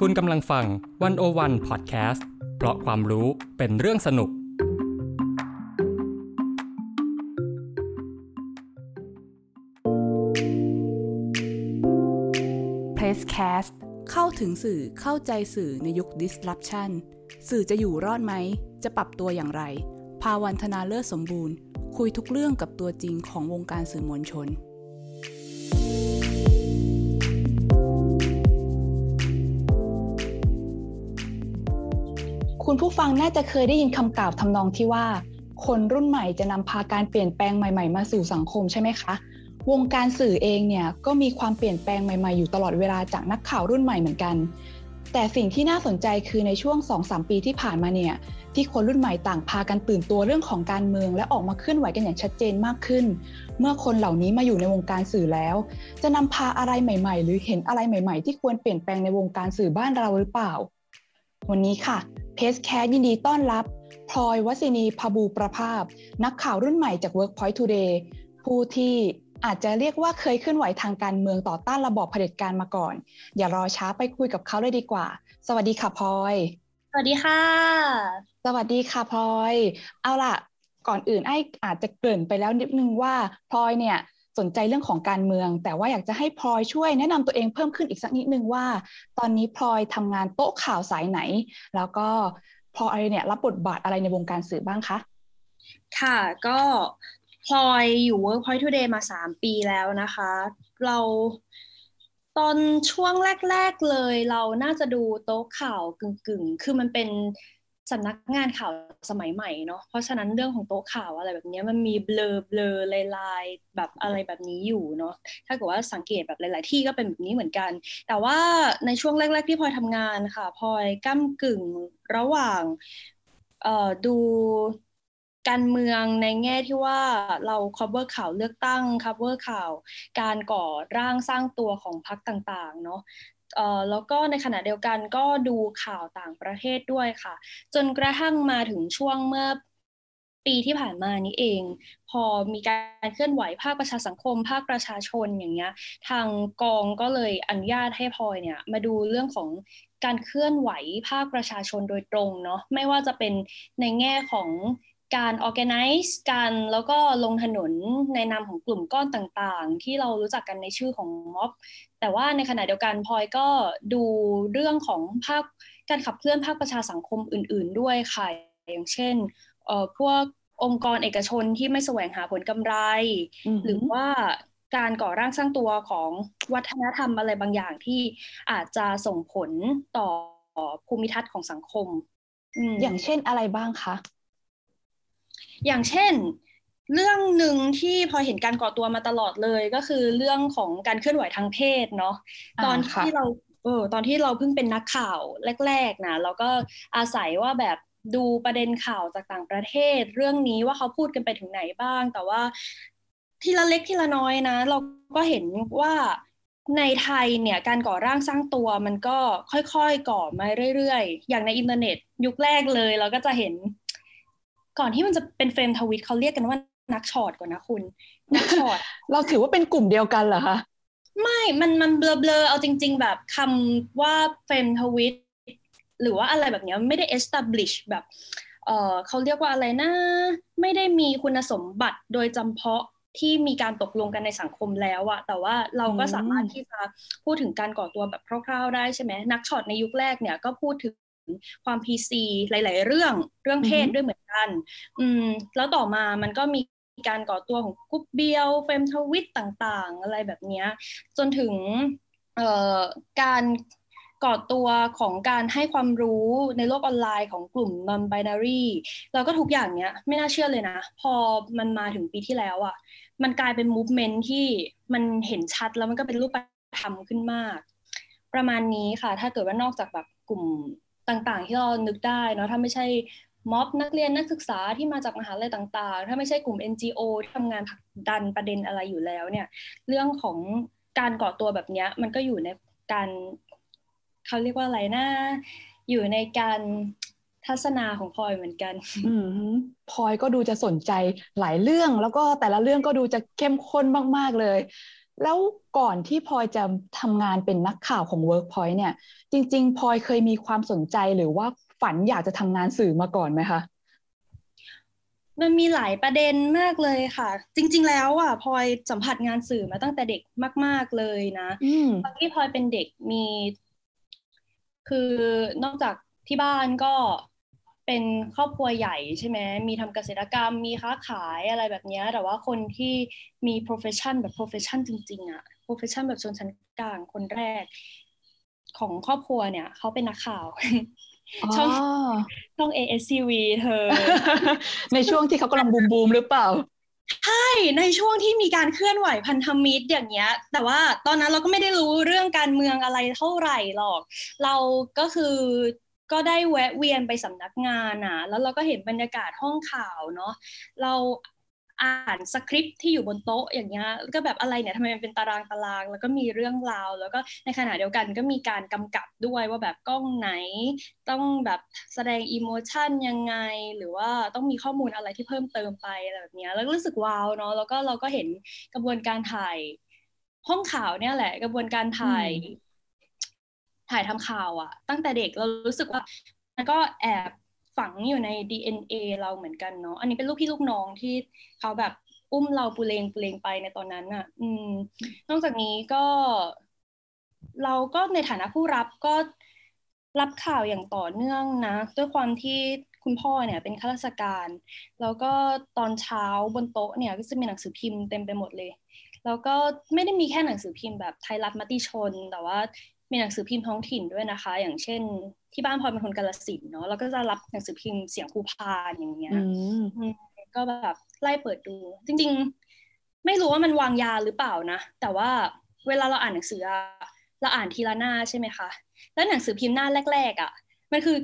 คุณกำลังฟังวันโอวันพอดแคสต์เพราะความรู้เป็นเรื่องสนุก Presscast เข้าถึงสื่อเข้าใจสื่อในยุค disruption สื่อจะอยู่รอดไหม จะปรับตัวอย่างไร ภาวันธนาเลิศสมบูรณ์ คุยทุกเรื่องกับตัวจริงของวงการสื่อมวลชน คุณผู้ฟังน่าจะเคยได้ยินคำกล่าวทำนองที่ว่า คนรุ่นใหม่จะนำพาการเปลี่ยนแปลงใหม่ ๆ มาสู่สังคมใช่ไหมคะ วงการสื่อเองเนี่ยก็มีความเปลี่ยนแปลงใหม่ ๆ อยู่ตลอดเวลาจากนักข่าวรุ่นใหม่เหมือนกัน แต่สิ่งที่น่าสนใจคือในช่วง 2-3 ปีที่ผ่านมาเนี่ยที่คนรุ่นใหม่ต่างพากันตื่นตัวเรื่องของการเมือง และออกมาเคลื่อนไหวกันอย่างชัดเจนมากขึ้น เมื่อคนเหล่านี้มาอยู่ในวงการสื่อแล้ว จะนำพาอะไรใหม่ ๆ หรือเห็นอะไรใหม่ ๆ ที่ควรเปลี่ยนแปลงในวงการสื่อบ้านเราหรือเปล่า วันนี้ค่ะเพจแคสยินดีต้อนรับพลอยวสินีพบูประภาพ นักข่าวรุ่นใหม่จาก Workpoint Today ผู้ที่อาจจะเรียกว่าเคยเคลื่อนไหวทางการเมืองต่อต้านระบอบเผด็จการมาก่อน อย่ารอช้าไปคุยกับเขาเลยดีกว่า สวัสดีค่ะพลอย สวัสดีค่ะ สวัสดีค่ะพลอย เอาล่ะ ก่อนอื่นไอ้อาจจะเกริ่นไปแล้วนิดนึงว่าพลอยเนี่ย สนใจเรื่องของการเมือง แต่ว่าอยากจะให้พลอยช่วยแนะนำตัวเองเพิ่มขึ้นอีกสักนิดนึงว่า ตอนนี้พลอยทำงานโต๊ะข่าวสายไหน แล้วก็พลอยเนี่ยรับบทบาทอะไรในวงการสื่อบ้างคะค่ะก็พลอยอยู่ Workpoint Today มา 3 ปีแล้วนะคะ เราตอนช่วงแรก ๆเลย เราน่าจะดูโต๊ะข่าวกึ่งๆ คือมันเป็น สำนักงานข่าวสมัยใหม่เนาะเพราะฉะนั้นเรื่องของโต๊ะข่าวอะไรแบบนี้มันมีเบลอเบลอลายๆแบบอะไรแบบนี้อยู่เนาะถ้าเกิดว่าสังเกตแบบหลาย ๆ ที่ก็เป็นแบบนี้เหมือนกัน แต่ว่าในช่วงแรก ๆ ที่พลอยทำงานค่ะพลอยก้ากึ่งระหว่างเอ่อดูการเมืองในแง่ที่ว่าเรา cover ข่าวเลือกตั้ง cover ข่าว การก่อร่างสร้างตัวของพรรคต่างๆ เนาะ แล้วก็ในขณะเดียวกันก็ดูข่าวต่างประเทศด้วยค่ะ จนกระทั่งมาถึงช่วงเมื่อปีที่ผ่านมานี้เอง พอมีการเคลื่อนไหวภาคประชาสังคม ภาคประชาชนอย่างเงี้ย ทางกองก็เลยอนุญาตให้พลอยเนี่ยมาดูเรื่องของการเคลื่อนไหวภาคประชาชนโดยตรงเนาะไม่ว่าจะเป็นในแง่ของ การ organize กันแล้วก็ลงถนนในนามของกลุ่มก้อนต่างๆ ที่เรารู้จักกันในชื่อของม็อบ แต่ว่าในขณะเดียวกันพลอยก็ดูเรื่องของภาคการขับเคลื่อนภาคประชาสังคมอื่น ๆ ด้วยค่ะอย่างเช่นเอ่อพวกองค์กรเอกชนที่ไม่แสวงหาผลกำไร หรือว่าการก่อร่างสร้างตัวของวัฒนธรรมอะไรบางอย่างที่อาจจะส่งผลต่อภูมิทัศน์ของสังคม อย่างเช่นอะไรบ้างคะ อย่างเช่น เรื่องหนึ่งที่พอเห็นการก่อตัวมาตลอดเลยก็คือเรื่องของการเคลื่อนไหวทางเพศเนาะตอนที่เราเออตอนที่เราเพิ่งเป็นนักข่าวแรก ๆนะเราก็อาศัยว่าแบบดูประเด็นข่าวจากต่างประเทศ เรื่องนี้ว่าเขาพูดกันไปถึงไหนบ้าง แต่ว่าทีละเล็กทีละน้อยนะ เราก็เห็นว่าในไทยเนี่ยการก่อร่างสร้างตัวมันก็ค่อยๆก่อมาเรื่อยๆ อย่างในอินเทอร์เน็ต ยุคแรกเลย เราก็จะเห็น ก่อนที่มันจะเป็น femtwit เขาเรียกกันว่านักฉอดก่อนนะคุณ นักฉอดเราถือว่าเป็นกลุ่มเดียวกันเหรอคะไม่ มันมันเบลอๆเอาจริง ๆ แบบคำว่าเฟรมทวิตหรือว่าอะไรแบบนี้ไม่ได้ establish แบบเออเขาเรียกว่าอะไรนะ ไม่ได้มีคุณสมบัติโดยจำเพาะที่มีการตกลงกันในสังคมแล้วอะแต่ว่าเราก็สามารถที่จะพูดถึงการก่อตัวแบบคร่าวๆได้ใช่ไหมนักช็อตในยุคแรกเนี่ยก็พูดถึง ความ PC หลาย ๆ เรื่องเรื่องเพศด้วยเหมือนกัน อืม แล้วต่อมามันก็มีการก่อตัวของกรุ๊ปเบียวเฟมทวิตต่างๆ อะไรแบบนี้จนถึงเอ่อการก่อตัวของการให้ความรู้ในโลกออนไลน์ของกลุ่ม non binary แล้วก็ทุกอย่างเนี้ยไม่น่าเชื่อเลยนะ พอมันมาถึงปีที่แล้วอะ่ะ มันกลายเป็น movement ที่มันเห็นชัดแล้วมันก็เป็นรูปธรรมขึ้นมาก ประมาณนี้ค่ะ ถ้าเกิดว่านอกจากแบบกลุ่ม ต่างๆ ที่เรานึกได้เนาะถ้าไม่ใช่ม็อบนักเรียนนักศึกษาที่มาจากมหาลัยต่างๆ ถ้าไม่ใช่กลุ่ม NGO ที่ทำงานผลักดันประเด็นอะไรอยู่แล้วเนี่ย เรื่องของการก่อตัวแบบนี้มันก็อยู่ในการเขาเรียกว่าอะไรนะ อยู่ในการทัศนาของพลอยเหมือนกันอพลอยก็ดูจะสนใจหลายเรื่อง แล้วก็แต่ละเรื่องก็ดูจะเข้มข้นมากๆเลย แล้วก่อนที่พลอยจะทำงานเป็นนักข่าวของ Workpoint เนี่ย จริงๆพลอยเคยมีความสนใจหรือว่าฝันอยากจะทำงานสื่อมาก่อนไหมคะมันมีหลายประเด็นมากเลยค่ะ จริง ๆ แล้วอะพลอยสัมผัสงานสื่อมาตั้งแต่เด็กมาก ๆเลยนะตอนที่พลอยเป็นเด็กมี คือนอกจากที่บ้านก็ เป็นครอบครัวใหญ่ใช่ไหมมีทำเกษตรกรรม มีค้าขายอะไรแบบนี้แต่ว่าคนที่มี profession แบบ profession จริงๆอะ profession แบบชนชั้นกลางคนแรก ของครอบครัวเนี่ยเขาเป็นนักข่าวช่องช่อง ASCV เธอ ในช่วงที่เขากำลังบูมบูมหรือเปล่า ใช่ ในช่วงที่มีการเคลื่อนไหวพันธมิตรอย่างเงี้ย แต่ว่าตอนนั้นเราก็ไม่ได้รู้เรื่องการเมืองอะไรเท่าไหร่หรอก เราก็คือ ก็ได้แวะเวียนไปสำนักงานอะ แล้วเราก็เห็นบรรยากาศห้องข่าวเนาะเราอ่านสคริปที่อยู่บนโต๊ะอย่างเงี้ยก็แบบอะไรเนี่ยทำไมมันเป็นตารางตาราง แล้วก็มีเรื่องราว แล้วก็ในขณะเดียวกันก็มีการกำกับด้วยว่าแบบกล้องไหน ต้องแบบแสดงอิโมชันยังไง หรือว่าต้องมีข้อมูลอะไรที่เพิ่มเติมไปอะไรแบบเนี้ยแล้วรู้สึกว้าวเนาะแล้วก็เราก็เห็นกระบวนการถ่ายห้องข่าวเนี่ยแหละ กระบวนการถ่าย ถ่ายทำข่าวอะตั้งแต่เด็กเรารู้สึกว่ามันก็แอบฝังอยู่ใน DNA เราเหมือนกันเนาะอันนี้เป็นลูกพี่ลูกน้องที่เขาแบบอุ้มเราปูเลงปูเลงไปในตอนนั้นอะอืม นอกจากนี้ก็ เราก็ในฐานะผู้รับก็รับข่าวอย่างต่อเนื่องนะ ด้วยความที่คุณพ่อเนี่ยเป็นข้าราชการ แล้วก็ตอนเช้าบนโต๊ะเนี่ยก็จะมีหนังสือพิมพ์เต็มไปหมดเลย แล้วก็ไม่ได้มีแค่หนังสือพิมพ์แบบไทยรัฐมติชน แต่ว่า มีหนังสือพิมพ์ท้องถิ่นด้วยนะคะ อย่างเช่น ที่บ้านพลอยเป็นคนกาลสินเนาะแล้วก็จะรับหนังสือพิมพ์เสียงภูพานอย่างเงี้ยก็แบบไล่เปิดดู จริง ๆ ไม่รู้ว่ามันวางยาหรือเปล่านะ แต่ว่าเวลาเราอ่านหนังสือเราอ่านทีละหน้าใช่ไหมคะ แล้วหนังสือพิมพ์หน้าแรก ๆอะ มันคือ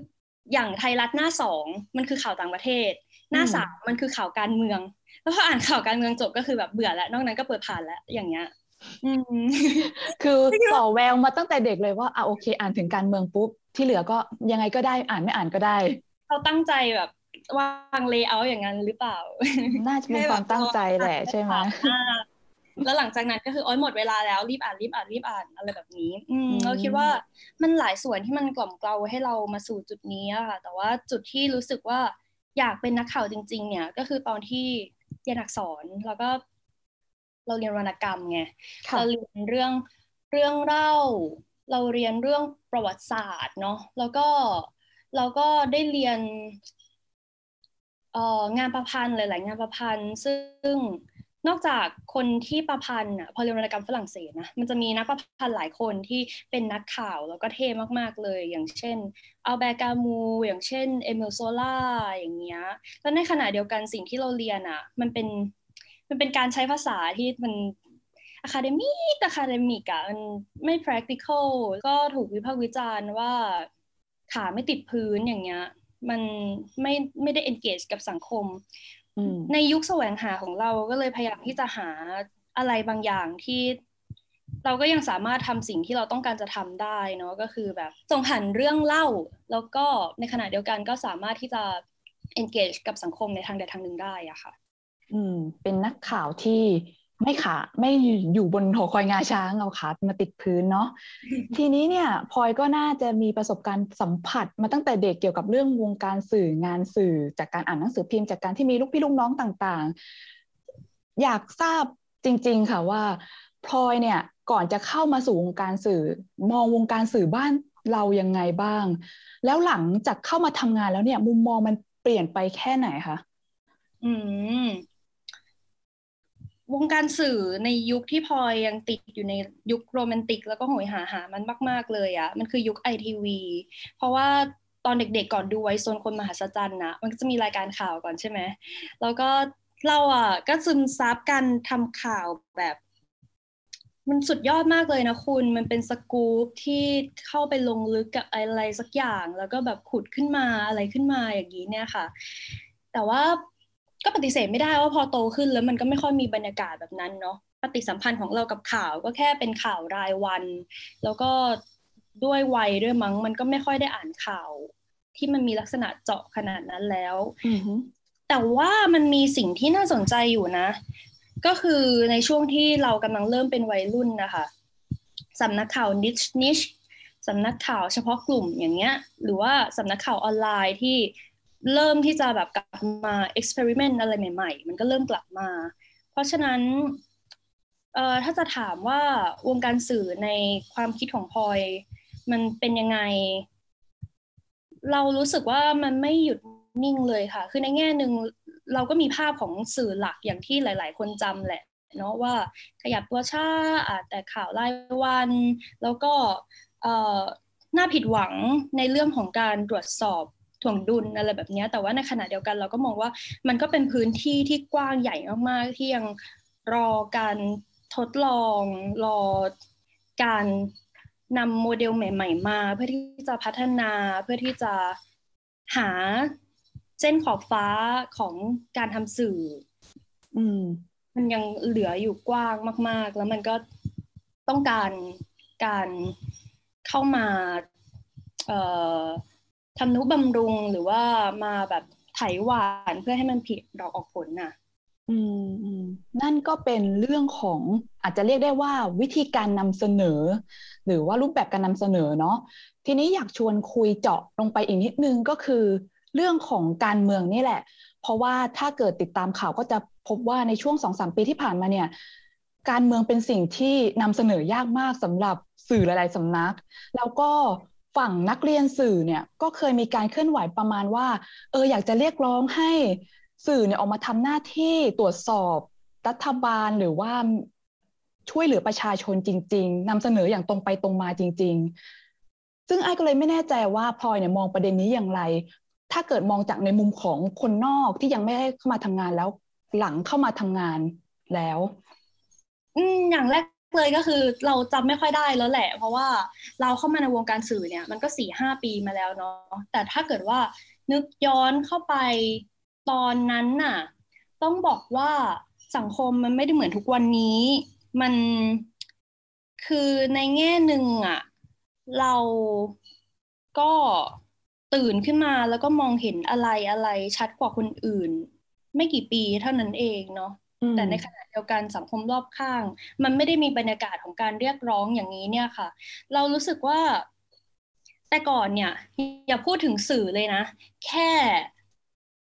อย่างไทยรัฐหน้าสองมันคือข่าวต่างประเทศ หน้าสามมันคือข่าวการเมือง แล้วพออ่านข่าวการเมืองจบก็คือแบบเบื่อแล้วนอกนั้นก็เปิดผ่านแล้วอย่างเงี้ย คือต่อแววมาตั้งแต่เด็กเลยว่าอะโอเค อ่านถึงการเมืองปุ๊บ ที่เหลือก็ยังไงก็ได้อ่านไม่อ่านก็ได้ เขาตั้งใจแบบวางเลเยอร์อย่างนั้นหรือเปล่า น่าจะมีความตั้งใจแหละใช่ไหมแล้วหลังจากนั้นก็คืออ้อยหมดเวลาแล้วรีบอ่านรีบอ่านรีบอ่านอะไรแบบนี้ อืมเราคิดว่ามันหลายส่วนที่มันกล่อมเกลาให้เรามาสู่จุดนี้อะค่ะ แต่ว่าจุดที่รู้สึกว่าอยากเป็นนักข่าวจริง ๆ เนี่ย ก็คือตอนที่เรียนอักษรแล้วก็ เราเรียนวรรณกรรมไงเราเรียนเรื่องเรื่องเล่า เราเรียนเรื่องประวัติศาสตร์เนาะแล้วก็เราก็ได้เรียนงานประพันธ์หลาย ๆ งานประพันธ์ ซึ่งนอกจากคนที่ประพันธ์อะพอเรียนวรรณกรรมฝรั่งเศสนะมันจะมีนักประพันธ์หลายคนที่เป็นนักข่าวแล้วก็เท่มาก ๆ เลย อย่างเช่น Albert Camus อย่างเช่น Émile Zola อย่างเงี้ยแล้วในขณะเดียวกันสิ่งที่เราเรียนอะ มันเป็น มันเป็นการใช้ภาษาที่มันอะคาเดมี่อะคาเดมิกอะมันไม่ practical ก็ถูกวิพากษ์วิจารณ์ว่าขาไม่ติดพื้นอย่างเงี้ย มันไม่ไม่ได้ engage กับสังคม ในยุคแสวงหาของเราก็เลยพยายามที่จะหาอะไรบางอย่างที่เราก็ยังสามารถทำสิ่งที่เราต้องการจะทำได้เนาะก็คือแบบส่งผ่านเรื่องเล่า แล้วก็ในขณะเดียวกันก็สามารถที่จะ engage กับสังคมในทางใดทางหนึ่งได้อะค่ะ อืม เป็นนักข่าวที่ไม่ขาไม่อยู่บนหอคอยงาช้างเอาขามาติดพื้นเนาะทีนี้เนี่ยพลอยก็น่าจะมีประสบการณ์สัมผัสมาตั้งแต่เด็กเกี่ยวกับเรื่องวงการสื่องานสื่อจากการอ่านหนังสือพิมพ์จากการที่มีลูกพี่ลูกน้องต่างๆ อยากทราบจริง ๆ ค่ะว่าพลอยเนี่ยก่อนจะเข้ามาสู่วงการสื่อ มองวงการสื่อบ้านเรายังไงบ้าง แล้วหลังจากเข้ามาทำงานแล้วเนี่ย มุมมองมันเปลี่ยนไปแค่ไหนคะอืม วงการสื่อในยุคที่พลอยยังติดอยู่ในยุคโรแมนติก แล้วก็หอยหาหามันมาก ๆ เลยอะ่ะมันคือยุคไอทีวีเพราะว่าตอนเด็กๆก่อนดูไว้โซนคนมหัศจรรย์นะมันก็จะมีรายการข่าวก่อนใช่ไหมแล้วก็เราอะก็ซึมซับการทำข่าวแบบ มันสุดยอดมากเลยนะคุณ มันเป็นสกู๊ปที่เข้าไปลงลึกกับอะไรสักอย่าง แล้วก็แบบขุดขึ้นมาอะไรขึ้นมาอย่างนี้เนี่ยค่ะ แต่ว่า ก็ปฏิเสธไม่ได้ว่าพอโตขึ้นแล้วมันก็ไม่ค่อยมีบรรยากาศแบบนั้นเนาะปฏิสัมพันธ์ของเรากับข่าวก็แค่เป็นข่าวรายวัน แล้วก็ด้วยวัยด้วยมั้งมันก็ไม่ค่อยได้อ่านข่าว ที่มันมีลักษณะเจาะขนาดนั้นแล้วแต่ว่ามันมีสิ่งที่น่าสนใจอยู่นะ ก็คือในช่วงที่เรากำลังเริ่มเป็นวัยรุ่นนะคะสำนักข่าว niche niche สำนักข่าวเฉพาะกลุ่มอย่างเงี้ย หรือว่าสำนักข่าวออนไลน์ที่ เริ่มที่จะแบบกลับมา experiment อะไรใหม่ ๆ มันก็เริ่มกลับมา เพราะฉะนั้นเอ่อถ้าจะถามว่าวงการสื่อในความคิดของพลอยมันเป็นยังไง เรารู้สึกว่ามันไม่หยุดนิ่งเลยค่ะ คือในแง่หนึ่งเราก็มีภาพของสื่อหลักอย่างที่หลาย ๆ คนจำแหละเนาะว่าขยับตัวช้าแต่ข่าวรายวัน แล้วก็น่าผิดหวังในเรื่องของการตรวจสอบ ถ่วงดุลอะไรแบบนี้แต่ว่าในขณะเดียวกันเราก็มองว่ามันก็เป็นพื้นที่ที่กว้างใหญ่มากๆที่ยังรอการทดลอง รอการนำโมเดลใหม่ ๆ มา เพื่อที่จะพัฒนาเพื่อที่จะหาเส้นขอบฟ้าของการทำสื่อ อืม มันยังเหลืออยู่กว้างมาก ๆ แล้วมันก็ต้องการการเข้ามา เอ่อ ทำนุบำรุงหรือว่ามาแบบไถหวานเพื่อให้มันผิดดอกออกผลน่ะ อืมนั่นก็เป็นเรื่องของอาจจะเรียกได้ว่าวิธีการนำเสนอ หรือว่ารูปแบบการนำเสนอเนาะทีนี้อยากชวนคุยเจาะลงไปอีกนิดนึงก็คือ เรื่องของการเมืองนี่แหละ เพราะว่าถ้าเกิดติดตามข่าวก็จะพบว่าในช่วงสองสามปีที่ผ่านมาเนี่ย การเมืองเป็นสิ่งที่นำเสนอยากมากสำหรับสื่อหลาย ๆสำนัก แล้วก็ ฝั่งนักเรียนสื่อเนี่ยก็เคยมีการเคลื่อนไหวประมาณว่าเอออยากจะเรียกร้องให้สื่อเนี่ยออกมาทำหน้าที่ตรวจสอบรัฐบาลหรือว่าช่วยเหลือประชาชนจริง ๆนำเสนออย่างตรงไปตรงมาจริง ๆ ซึ่งไอ้ก็เลยไม่แน่ใจว่าพลอยเนี่ยมองประเด็นนี้อย่างไร ถ้าเกิดมองจากในมุมของคนนอกที่ยังไม่ได้เข้ามาทำงานแล้วหลังเข้ามาทำงานแล้ว อืมอย่างแรก เลยก็คือเราจำไม่ค่อยได้แล้วแหละ เพราะว่าเราเข้ามาในวงการสื่อเนี่ย มันก็สี่ห้าปีมาแล้วเนาะแต่ถ้าเกิดว่านึกย้อนเข้าไปตอนนั้นน่ะ ต้องบอกว่าสังคมมันไม่ได้เหมือนทุกวันนี้ มันคือในแง่หนึ่งอะเราก็ตื่นขึ้นมาแล้วก็มองเห็นอะไรอะไรชัดกว่าคนอื่น ไม่กี่ปีเท่านั้นเองเนาะ แต่ในขณะเดียวกันสังคมรอบข้าง มันไม่ได้มีบรรยากาศของการเรียกร้องอย่างนี้เนี่ยค่ะ เรารู้สึกว่า แต่ก่อนเนี่ย อย่าพูดถึงสื่อเลยนะ แค่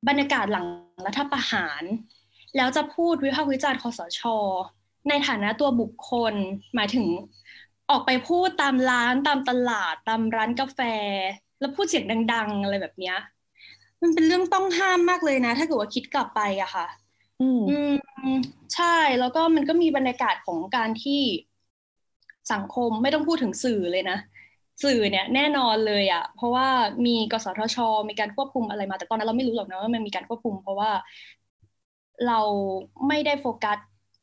บรรยากาศหลังรัฐประหาร แล้วจะพูดวิพากษ์วิจารณ์คอสช ในฐานะตัวบุคคลหมายถึงออกไปพูดตามร้านตามตลาดตามร้านกาแฟ แล้วพูดเสียงดัง ๆ อะไรแบบเนี้ยมันเป็นเรื่องต้องห้ามมากเลยนะ ถ้าเกิดว่าคิดกลับไปอะค่ะ อืมใช่แล้วก็มันก็มีบรรยากาศของการที่สังคมไม่ต้องพูดถึงสื่อเลยนะ สื่อเนี่ยแน่นอนเลยอะ่ะ เพราะว่ามีกสทช มีการควบคุมอะไรมา แต่ตอนนั้นเราไม่รู้หรอกนะว่ามันมีการควบคุม เพราะว่าเราไม่ได้โฟกัส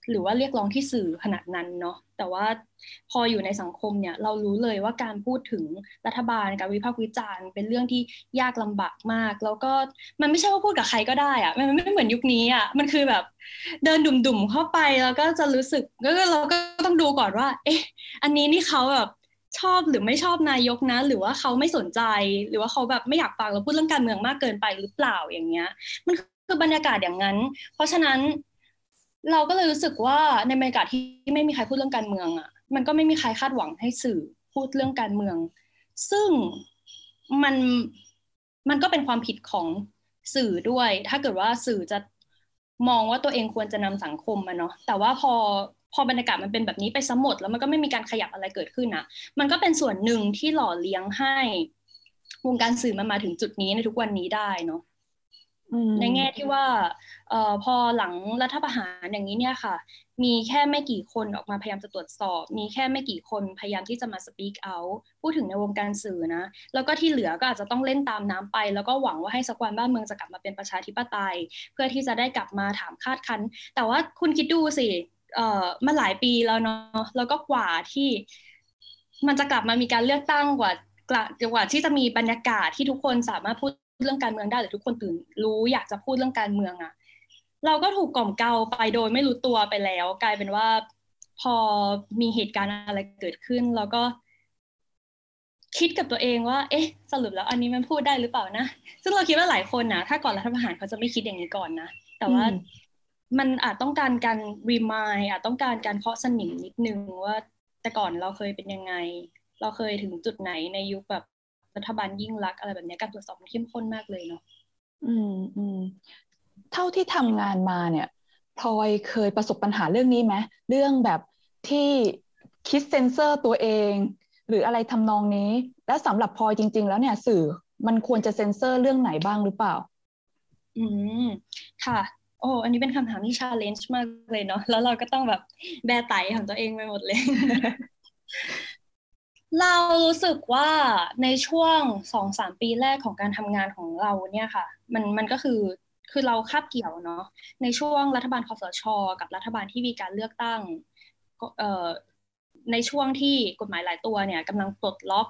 หรือว่าเรียกร้องที่สื่อขนาดนั้นเนาะแต่ว่าพออยู่ในสังคมเนี่ยเรารู้เลยว่าการพูดถึงรัฐบาลการวิพากษ์วิจารณ์ เป็นเรื่องที่ยากลำบากมาก แล้วก็มันไม่ใช่ว่าพูดกับใครก็ได้อะมันไม่เหมือนยุคนี้อะมันคือแบบเดินดุ่มๆเข้าไปแล้วก็จะรู้สึกแล้วเราก็ต้องดูก่อนว่า เอ๊ะ อันนี้นี่เขาแบบชอบหรือไม่ชอบนายกนะ หรือว่าเขาไม่สนใจ หรือว่าเขาแบบไม่อยากฟังเราพูดเรื่องการเมืองมากเกินไปหรือเปล่าอย่างเงี้ย มันคือบรรยากาศอย่างนั้น เพราะฉะนั้น เราก็เลยรู้สึกว่าในบรรยากาศที่ไม่มีใครพูดเรื่องการเมืองอะ มันก็ไม่มีใครคาดหวังให้สื่อพูดเรื่องการเมือง ซึ่งมันมันก็เป็นความผิดของสื่อด้วย ถ้าเกิดว่าสื่อจะมองว่าตัวเองควรจะนำสังคมมาเนาะแต่ว่าพอพอบรรยากาศมันเป็นแบบนี้ไปสมหมดแล้วมันก็ไม่มีการขยับอะไรเกิดขึ้นนะมันก็เป็นส่วนหนึ่งที่หล่อเลี้ยงให้วงการสื่อมันมาถึงจุดนี้ในทุกวันนี้ได้เนาะ ในแง่ที่ว่าออพอหลังรัฐประหารอย่างนี้เนี่ยค่ะ มีแค่ไม่กี่คนออกมาพยายามจะตรวจสอบ มีแค่ไม่กี่คนพยายามที่จะมา speak out พูดถึงในวงการสื่อนะ แล้วก็ที่เหลือก็อาจจะต้องเล่นตามน้ำไป แล้วก็หวังว่าให้สักวันบ้านเมืองจะกลับมาเป็นประชาธิปไตย เพื่อที่จะได้กลับมาถามคาดคัน แต่ว่าคุณคิดดูสิเออมาหลายปีแล้วเนาะ แล้วก็กว่าที่มันจะกลับมามีการเลือกตั้งกว่ากว่าที่จะมีบรรยากาศที่ทุกคนสามารถพูด เรื่องการเมืองได้หรือทุกคนตื่นรู้อยากจะพูดเรื่องการเมืองอะเราก็ถูกกล่อมเกลาไปโดยไม่รู้ตัวไปแล้ว กลายเป็นว่าพอมีเหตุการณ์อะไรเกิดขึ้น เราก็ คิดกับตัวเองว่า เอ๊ะ สรุปแล้วอันนี้มันพูดได้หรือเปล่านะซึ่งเราคิดว่าหลายคนนะถ้าก่อนรัฐประหารเขาจะไม่คิดอย่างนี้ก่อนนะแต่ว่ามันอาจต้องการการรีมายอาจต้องการการเคาะสนิมนิดนึงว่า แต่ก่อนเราเคยเป็นยังไง เราเคยถึงจุดไหนในยุคแบบ รัฐบาลยิ่งลักษณ์อะไรแบบนี้การตรวจสอบมันเข้มข้นมากเลยเนาะอืมอืมเท่าที่ทำงานมาเนี่ยพลอยเคยประสบปัญหาเรื่องนี้ไหมเรื่องแบบที่คิดเซนเซอร์ตัวเอง หรืออะไรทำนองนี้ แล้วสำหรับพลอยจริง ๆ แล้วเนี่ยสื่อมันควรจะเซนเซอร์เรื่องไหนบ้างหรือเปล่า อืม ค่ะ โอ้ อันนี้เป็นคำถามที่ challenge มากเลยเนาะ แล้วเราก็ต้องแบบแบไตของตัวเองไปหมดเลย เรารู้สึกว่าในช่วงสองสามปีแรกของการทำงานของเราเนี่ยค่ะ มันมันก็คือคือเราคาบเกี่ยวเนาะในช่วงรัฐบาลคอสช กับรัฐบาลที่มีการเลือกตั้งเอ่อในช่วงที่กฎหมายหลายตัวเนี่ยกำลังปลดล็อก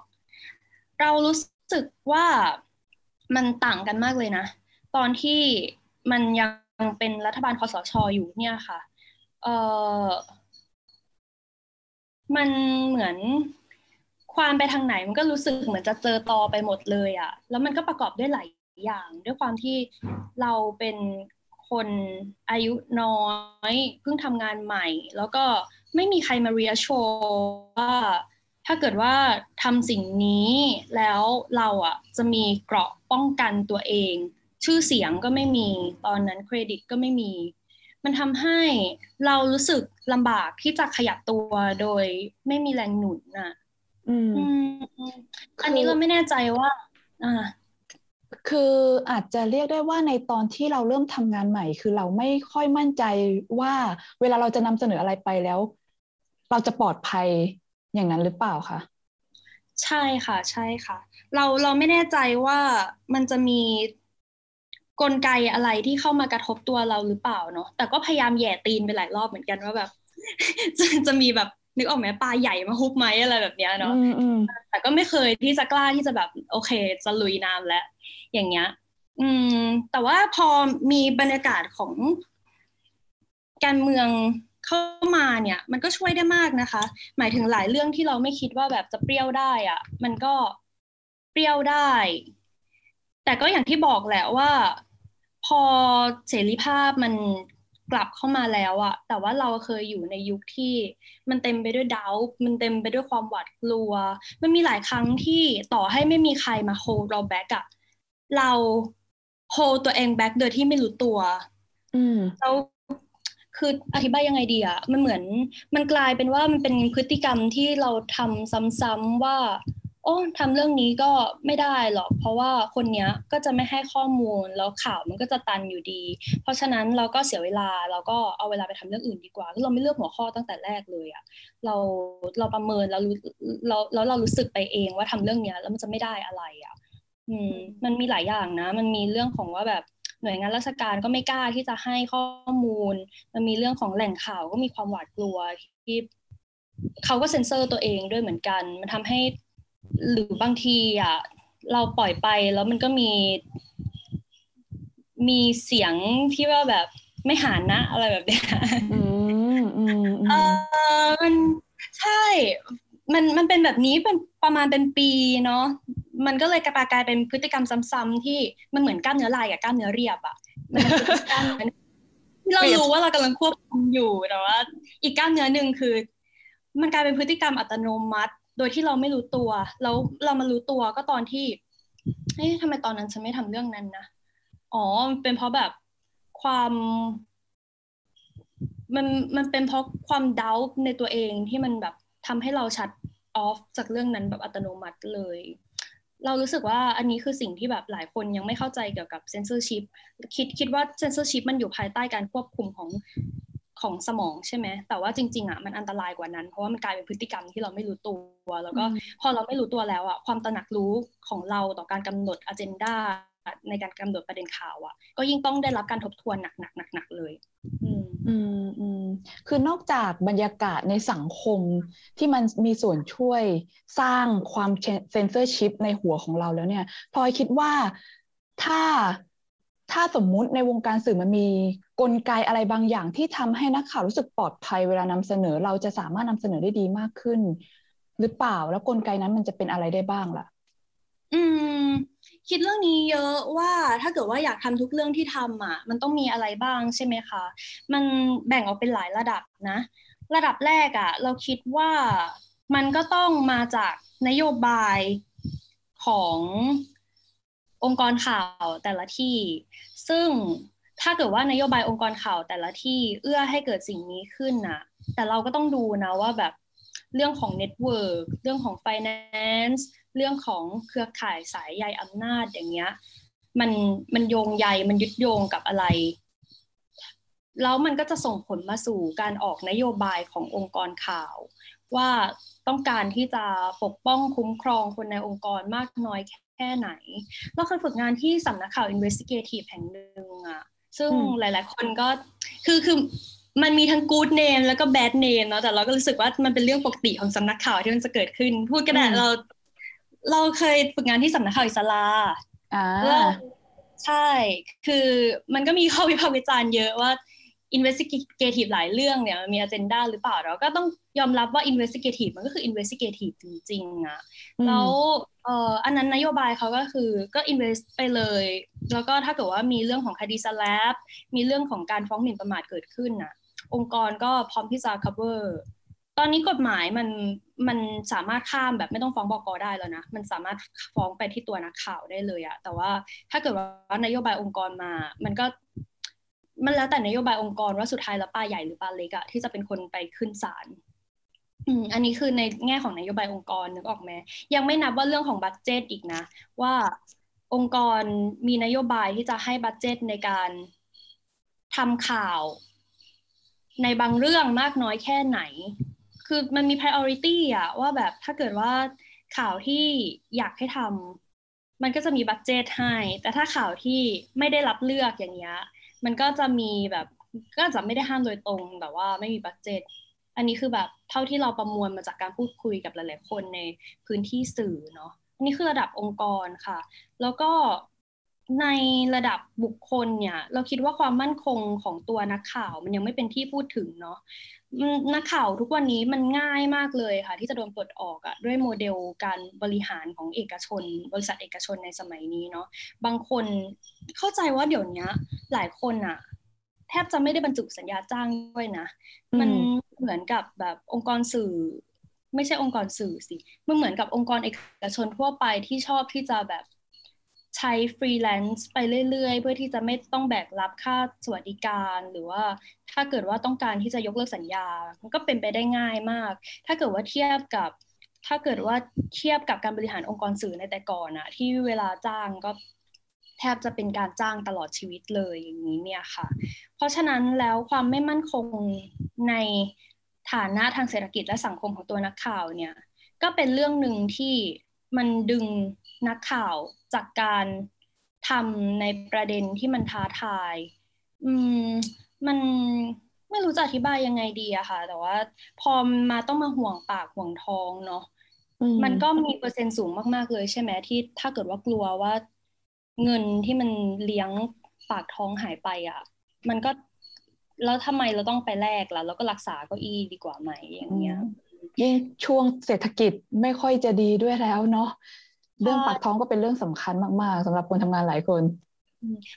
เรารู้สึกว่ามันต่างกันมากเลยนะ ตอนที่มันยังเป็นรัฐบาลคอสช อยู่เนี่ยค่ะเอ่อมันเหมือน ความไปทางไหนมันก็รู้สึกเหมือนจะเจอตอไปหมดเลยอะแล้วมันก็ประกอบด้วยหลายอย่าง ด้วยความที่เราเป็นคนอายุน้อยเพิ่งทำงานใหม่ แล้วก็ไม่มีใครมาเรียโชว่าถ้าเกิดว่าทำสิ่งนี้แล้วเราอะจะมีเกราะป้องกันตัวเอง ชื่อเสียงก็ไม่มีตอนนั้นเครดิตก็ไม่มี มันทำให้เรารู้สึกลำบากที่จะขยับตัวโดยไม่มีแรงหนุนอะ อันนี้เราไม่แน่ใจว่า อ่า คืออาจจะเรียกได้ว่าในตอนที่เราเริ่มทำงานใหม่ คือเราไม่ค่อยมั่นใจว่าเวลาเราจะนำเสนออะไรไปแล้ว เราจะปลอดภัยอย่างนั้นหรือเปล่าคะใช่ค่ะ ใช่ค่ะ เราเราไม่แน่ใจว่ามันจะมีกลไกอะไรที่เข้ามากระทบตัวเราหรือเปล่าเนาะแต่ก็พยายามแย่ตีนไปหลายรอบเหมือนกันว่าแบบ จะจะมีแบบ นึกออกไหมปลาใหญ่มาฮุบไหมอะไรแบบเนี้ยเนาะแต่ก็ไม่เคยที่จะกล้าที่จะแบบโอเค จะลุยน้ำแล้ว อย่างเงี้ย อืม แต่ว่าพอมีบรรยากาศของการเมืองเข้ามาเนี่ย มันก็ช่วยได้มากนะคะ หมายถึงหลายเรื่องที่เราไม่คิดว่าแบบจะ play ได้อะมันก็ play ได้ แต่ก็อย่างที่บอกแหละว่า พอเสรีภาพมัน กลับเข้ามาแล้วอะแต่ว่าเราเคยอยู่ในยุคที่มันเต็มไปด้วยดาวมันเต็มไปด้วยความหวาดกลัว มันมีหลายครั้งที่ต่อให้ไม่มีใครมา hold เรา back อะเรา hold ตัวเอง back โดยที่ไม่รู้ตัว อืมแล้วคืออธิบายยังไงดีอะมันเหมือนมันกลายเป็นว่ามันเป็นพฤติกรรมที่เราทำซ้ำๆว่า โอ้ทำเรื่องนี้ก็ไม่ได้หรอก เพราะว่าคนเนี้ยก็จะไม่ให้ข้อมูลแล้วข่าวมันก็จะตันอยู่ดี เพราะฉะนั้นเราก็เสียเวลาเราก็เอาเวลาไปทำเรื่องอื่นดีกว่าเราไม่เลือกหัวข้อตั้งแต่แรกเลยอะเราเราประเมินแล้วรู้เราแล้วเรารู้สึกไปเองว่าทำเรื่องเนี้ยแล้วมันจะไม่ได้อะไรอะอืมมันมีหลายอย่างนะ มันมีเรื่องของว่าแบบหน่วยงานราชการก็ไม่กล้าที่จะให้ข้อมูล มันมีเรื่องของแหล่งข่าวก็มีความหวาดกลัวที่เขาก็เซ็นเซอร์ตัวเองด้วยเหมือนกัน มันทำให้ หรือบางทีอะเราปล่อยไปแล้วมันก็มี มีเสียงที่ว่าแบบไม่หานนะ อะไรแบบเนี้ยอืมอืมเออมันใช่ มันมันเป็นแบบนี้เป็นประมาณเป็นปีเนาะมันก็เลยกลายกลายเป็นพฤติกรรมซ้ำๆที่มันเหมือนกล้ามเนื้อลายกับกล้ามเนื้อเรียบอะมันกล้ามเนื้อที่เรารู้ว่าเรากำลังควบคุมอยู่แต่ว่า อีกกล้ามเนื้อหนึ่งคือ มันกลายเป็นพฤติกรรมอัตโนมัติ โดยที่เราไม่รู้ตัว แล้วเรามารู้ตัวก็ตอนที่เอ๊ะทำไมตอนนั้นฉันไม่ทำเรื่องนั้นนะอ๋อเป็นเพราะแบบความมันมันเป็นเพราะความดาในตัวเองที่มันแบบทำให้เรา shut off จากเรื่องนั้นแบบอัตโนมัติเลย เรารู้สึกว่าอันนี้คือสิ่งที่แบบหลายคนยังไม่เข้าใจเกี่ยวกับเซนเซอร์ชิพคิดคิดว่าเซนเซอร์ชิพมันอยู่ภายใต้การควบคุมของ ของสมองใช่ไหมแต่ว่าจริงๆอะมันอันตรายกว่านั้น เพราะว่ามันกลายเป็นพฤติกรรมที่เราไม่รู้ตัว แล้วก็พอเราไม่รู้ตัวแล้วอะความตระหนักรู้ของเราต่อการกำหนด agenda ในการกำหนดประเด็นข่าวอะ ก็ยิ่งต้องได้รับการทบทวนหนักๆหนักๆเลยอืมอืมอืมคือนอกจากบรรยากาศในสังคมที่มันมีส่วนช่วยสร้างความเซนเซอร์ชิพในหัวของเราแล้วเนี่ยพลอยคิดว่าถ้า ถ้าสมมุติในวงการสื่อมันมีกลไกอะไรบางอย่างที่ทำให้นักข่าวรู้สึกปลอดภัยเวลานำเสนอ เราจะสามารถนำเสนอได้ดีมากขึ้น หรือเปล่าแล้วกลไกนั้นมันจะเป็นอะไรได้บ้างล่ะ อืม คิดเรื่องนี้เยอะว่าถ้าเกิดว่าอยากทำทุกเรื่องที่ทำอะ มันต้องมีอะไรบ้างใช่ไหมคะ มันแบ่งออกเป็นหลายระดับนะ ระดับแรกอะ เราคิดว่ามันก็ต้องมาจากนโยบายของ องค์กรข่าวแต่ละที่ ซึ่งถ้าเกิดว่านโยบายองค์กรข่าวแต่ละที่เอื้อให้เกิดสิ่งนี้ขึ้นน่ะแต่เราก็ต้องดูนะว่าแบบเรื่องของ network เรื่องของ finance เรื่องของเครือข่ายสายใยอำนาจอย่างเงี้ยมันมันโยงใยมันยึดโยงกับอะไร แล้วมันก็จะส่งผลมาสู่การออกนโยบายขององค์กรข่าว ว่าต้องการที่จะปกป้องคุ้มครองคนในองค์กรมากน้อยแค่ไหน เราเคยฝึกงานที่สำนักข่าว investigative แห่งหนึ่งอะซึ่งหลาย ๆ คนก็คือคือมันมีทั้ง good name แล้วก็ bad name เนาะแต่เราก็รู้สึกว่ามันเป็นเรื่องปกติของสำนักข่าวที่มันจะเกิดขึ้น พูดกันแเรา เราเคยฝึกงานที่สำนักข่าวอิสลาแล้วใช่ คือมันก็มีข้อวิพากษ์วิจารณ์เยอะว่า investigative หลายเรื่องเนี่ยมันมี agenda หรือเปล่าเราก็ต้องยอมรับว่า investigative มันก็คือ investigative จริงๆอะแล้ว เอ่ออันนั้นนโยบายเขาก็คือก็ invest ไปเลย แล้วก็ถ้าเกิดว่ามีเรื่องของคดีสแลบมีเรื่องของการฟ้องหมิ่นประมาทเกิดขึ้นอะองค์กรก็พร้อมที่จะ cover ตอนนี้กฎหมายมันมันสามารถข้ามแบบไม่ต้องฟ้องบกได้แล้วนะ มันสามารถฟ้องไปที่ตัวนักข่าวได้เลยอะแต่ว่าถ้าเกิดว่านโยบายองค์กรมา มันก็มันแล้วแต่นโยบายองค์กรว่าสุดท้ายแล้วปลาใหญ่หรือปลาเล็กอะที่จะเป็นคนไปขึ้นศาล อืมอันนี้คือในแง่ของนโยบายองค์กรนึกออกไหมยังไม่นับว่าเรื่องของบัตเจตอีกนะ ว่าองค์กรมีนโยบายที่จะให้บัตเจตในการทำข่าว ในบางเรื่องมากน้อยแค่ไหน คือมันมี priority อะว่าแบบถ้าเกิดว่าข่าวที่อยากให้ทำมันก็จะมีบัตเจตให้ แต่ถ้าข่าวที่ไม่ได้รับเลือกอย่างเงี้ยมันก็จะมีแบบก็จะไม่ได้ห้ามโดยตรงแต่ว่าไม่มีบัตเจต อันนี้คือแบบเท่าที่เราประมวลมาจากการพูดคุยกับหลาย ๆ คนในพื้นที่สื่อเนาะอันนี้คือระดับองค์กรค่ะ แล้วก็ในระดับบุคคลเนี่ย เราคิดว่าความมั่นคงของตัวนักข่าวมันยังไม่เป็นที่พูดถึงเนาะนักข่าวทุกวันนี้มันง่ายมากเลยค่ะ ที่จะโดนปลดออกอะด้วยโมเดลการบริหารของเอกชน บริษัทเอกชนในสมัยนี้เนาะบางคนเข้าใจว่าเดี๋ยวนี้หลายคนอะ ทบจะไม่ได้บรรจุสัญญาจ้างด้วยนะ มันเหมือนกับแบบองค์กรสื่อ ไม่ใช่องค์กรสื่อสิมันเหมือนกับองค์กรเอกชนทั่วไปที่ชอบที่จะแบบใช้ฟรีแลนซ์ไปเรื่อย ๆ เพื่อที่จะไม่ต้องแบกรับค่าสวัสดิการหรือว่าถ้าเกิดว่าต้องการที่จะยกเลิกสัญญา มันก็เป็นไปได้ง่ายมาก ถ้าเกิดว่าเทียบกับ ถ้าเกิดว่าเทียบกับการบริหารองค์กรสื่อในแต่ก่อนอะที่เวลาจ้างก็แทบจะเป็นการจ้างตลอดชีวิตเลยอย่างนี้เนี่ยค่ะ เพราะฉะนั้นแล้วความไม่มั่นคงในฐานะทางเศรษฐกิจและสังคมของตัวนักข่าวเนี่ยก็เป็นเรื่องหนึ่งที่มันดึงนักข่าวจากการทำในประเด็นที่มันท้าทาย อืม มันไม่รู้จะอธิบายยังไงดีอะค่ะ แต่ว่าพอมาต้องมาห่วงปากห่วงท้องเนาะมันก็มีเปอร์เซ็นต์สูงมาก ๆ เลยใช่ไหมที่ถ้าเกิดว่ากลัวว่า เงินที่มันเลี้ยงปากท้องหายไปอะมันก็แล้วทำไมเราต้องไปแลกล่ะแล้วก็รักษาเก้าอี้ดีกว่าไหมอย่างเงี้ยยิ่งช่วงเศรษฐกิจไม่ค่อยจะดีด้วยแล้วเนาะเรื่องปากท้องก็เป็นเรื่องสำคัญมาก ๆสำหรับคนทำงานหลายคน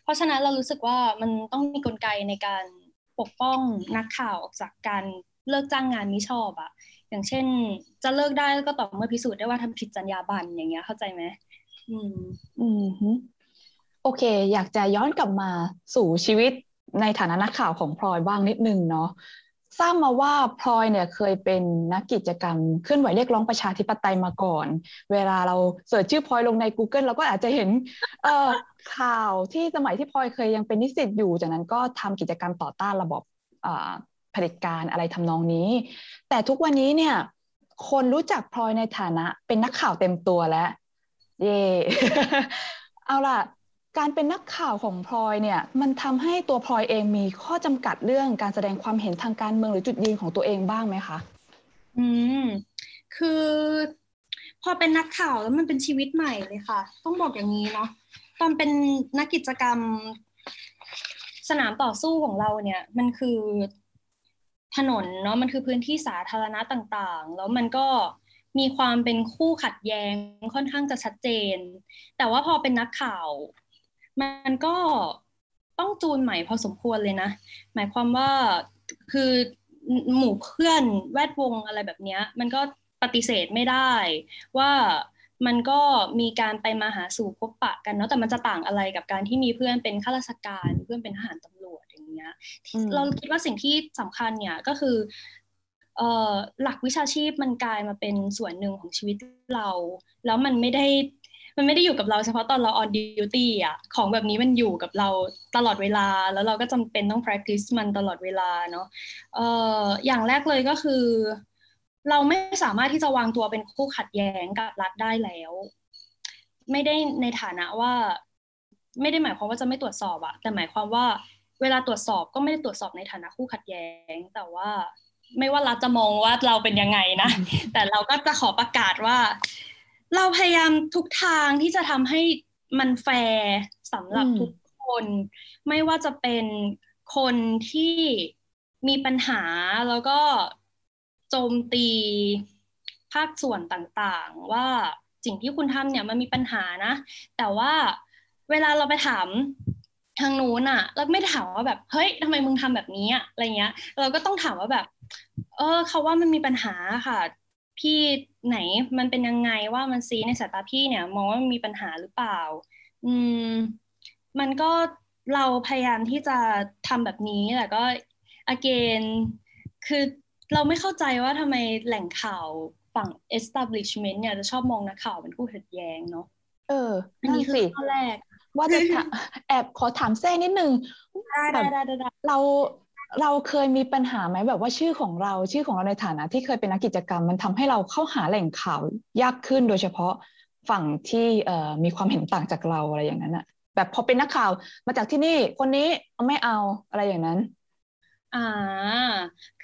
เพราะฉะนั้นเรารู้สึกว่ามันต้องมีกลไกในการปกป้องนักข่าวออกจากการเลิกจ้างงานมิชอบอะอย่างเช่น จะเลิกได้ก็ต่อเมื่อพิสูจน์ได้ว่าทำผิดจรรยาบรรณอย่างเงี้ยเข้าใจไหมอืม อืม โอเค อยากจะย้อนกลับมาสู่ชีวิตในฐานะนักข่าวของพลอยบ้างนิดนึงเนาะทราบมาว่าพลอยเนี่ยเคยเป็นนักกิจกรรมเคลื่อนไหวเรียกร้องประชาธิปไตยมาก่อน เวลาเราเสิร์ชชื่อพลอยลงใน Google เราก็อาจจะเห็นเอ่อข่าวที่สมัยที่พลอยเคยยังเป็นนิสิตอยู่ จากนั้นก็ทำกิจกรรมต่อต้านระบบเผด็จการอะไรทำนองนี้ แต่ทุกวันนี้เนี่ย คนรู้จักพลอยในฐานะเป็นนักข่าวเต็มตัวแล้ว เย่เอาล่ะ การเป็นนักข่าวของพลอยเนี่ยมันทำให้ตัวพลอยเองมีข้อจำกัดเรื่องการแสดงความเห็นทางการเมืองหรือจุดยืนของตัวเองบ้างไหมคะ อืม คือพอเป็นนักข่าวแล้วมันเป็นชีวิตใหม่เลยค่ะ ต้องบอกอย่างนี้เนาะตอนเป็นนักกิจกรรมสนามต่อสู้ของเราเนี่ย มันคือถนนเนาะมันคือพื้นที่สาธารณะต่างๆ แล้วมันก็มีความเป็นคู่ขัดแย้งค่อนข้างจะชัดเจน แต่ว่าพอเป็นนักข่าว มันก็ต้องจูนใหม่พอสมควรเลยนะ หมายความว่าคือหมู่เพื่อนแวดวงอะไรแบบนี้มันก็ปฏิเสธไม่ได้ว่ามันก็มีการไปมาหาสู่พบปะกันเนาะแต่มันจะต่างอะไรกับการที่มีเพื่อนเป็นข้าราชการเพื่อนเป็นทหารตำรวจอย่างเงี้ยเราคิดว่าสิ่งที่สำคัญเนี่ยก็คือเอ่อหลักวิชาชีพมันกลายมาเป็นส่วนหนึ่งของชีวิตเรา แล้วมันไม่ได้ มันไม่ได้อยู่กับเราเฉพาะตอนเรา on duty อะของแบบนี้มันอยู่กับเราตลอดเวลา แล้วเราก็จำเป็นต้อง practice มันตลอดเวลาเนาะเอ่ออย่างแรกเลยก็คือ เราไม่สามารถที่จะวางตัวเป็นคู่ขัดแย้งกับรัฐได้แล้ว ไม่ได้ในฐานะว่า ไม่ได้หมายความว่าจะไม่ตรวจสอบอะแต่หมายความว่าเวลาตรวจสอบก็ไม่ได้ตรวจสอบในฐานะคู่ขัดแย้ง แต่ว่าไม่ว่ารัฐจะมองว่าเราเป็นยังไงนะ แต่เราก็จะขอประกาศว่า เราพยายามทุกทางที่จะทำให้มันแฟร์สำหรับทุกคน ไม่ว่าจะเป็นคนที่มีปัญหาแล้วก็โจมตีภาคส่วนต่างๆ ว่าสิ่งที่คุณทำเนี่ยมันมีปัญหานะ แต่ว่าเวลาเราไปถามทางนู้นอะเราไม่ถามว่าแบบเฮ้ยทำไมมึงทำแบบนี้อะอะไรเงี้ย เราก็ต้องถามว่าแบบ เออเขาว่ามันมีปัญหาค่ะ พี่ไหนมันเป็นยังไงว่ามันซีในสายตาพี่เนี่ย มองว่ามันมีปัญหาหรือเปล่า อืม มันก็เราพยายามที่จะทำแบบนี้แต่ก็ again คือเราไม่เข้าใจว่าทำไมแหล่งข่าวฝั่ง establishment เนี่ยจะชอบมองนักข่าวเป็นคู่ขัดแย้งเนาะเอออันนี้คือข้อแรกว่าจะแอบขอถามแทรกนิดนึงได้ได้ได้ได้เรา เราเคยมีปัญหาไหมแบบว่าชื่อของเราชื่อของเราในฐานะที่เคยเป็นนักกิจกรรม มันทำให้เราเข้าหาแหล่งข่าวยากขึ้นโดยเฉพาะฝั่งที่มีความเห็นต่างจากเราอะไรอย่างนั้นอะแบบพอเป็นนักข่าวมาจากที่นี่คนนี้ไม่เอาอะไรอย่างนั้น อ่า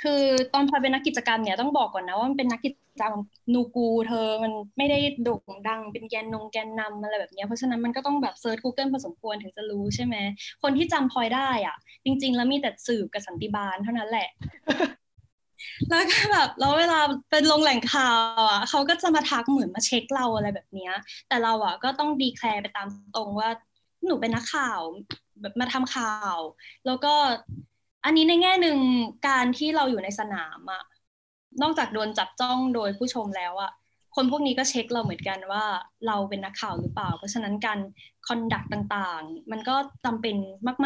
คือตอนพลอยเป็นนักกิจกรรมเนี่ยต้องบอกก่อนนะว่ามันเป็นนักกิจกรรมนูกู เธอมันไม่ได้โด่งดังเป็นแกนนงแกนนำอะไรแบบนี้เพราะฉะนั้นมันก็ต้องแบบเซิร์ช Google พอสมควรถึงจะรู้ใช่ไหม คนที่จำพลอยได้อะ จริง ๆ แล้วมีแต่สืบกับสันติบาลเท่านั้นแหละแล้วก็แบบแล้วเวลาเป็นลงแหล่งข่าวอะเขาก็จะมาทักเหมือนมาเช็คเราอะไรแบบเนี้ย แต่เราอะก็ต้องดีแคลร์ไปตามตรงว่าหนูเป็นนักข่าวแบบมาทำข่าว แล้วก็ อันนี้ในแง่หนึ่งการที่เราอยู่ในสนามอะนอกจากโดนจับจ้องโดยผู้ชมแล้วอะคนพวกนี้ก็เช็คเราเหมือนกันว่าเราเป็นนักข่าวหรือเปล่า เพราะฉะนั้นการคอนดักต่างๆ มันก็จำเป็น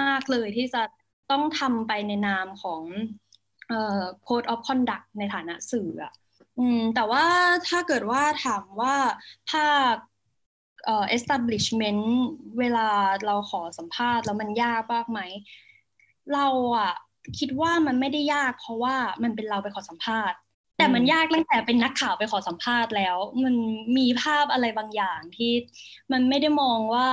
มาก ๆ เลยที่จะต้องทำไปในนามของเอ่อ code of conduct ในฐานะสื่ออะอืมแต่ว่าถ้าเกิดว่าถามว่าภาคเอ่อ establishment เวลาเราขอสัมภาษณ์แล้วมันยากมากไหม เราอะ คิดว่ามันไม่ได้ยาก เพราะว่ามันเป็นเราไปขอสัมภาษณ์ แต่มันยากตั้งแต่เป็นนักข่าวไปขอสัมภาษณ์แล้ว มันมีภาพอะไรบางอย่างที่มันไม่ได้มองว่า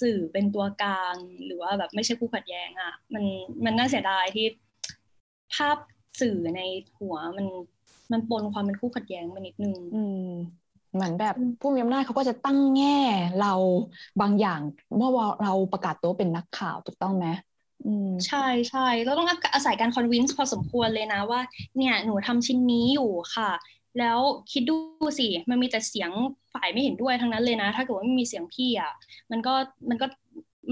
สื่อเป็นตัวกลางหรือว่าแบบไม่ใช่ผู้ขัดแย้งอะมันมันน่าเสียดายที่ภาพสื่อในหัวมันมันปนความเป็นคู่ขัดแย้งมานิดนึงอืมเหมือนแบบผู้มีอำนาจเขาก็จะตั้งแง่เราบางอย่างเมื่อเราประกาศตัวเป็นนักข่าวถูกต้องไหม ใช่ใช่เราต้องอาศัยการคอนวินส์พอสมควรเลยนะว่า เนี่ยหนูทำชิ้นนี้อยู่ค่ะ แล้วคิดดูสิมันมีแต่เสียงฝ่ายไม่เห็นด้วยทั้งนั้นเลยนะ ถ้าเกิดว่าไม่มีเสียงพี่อะมันก็มันก็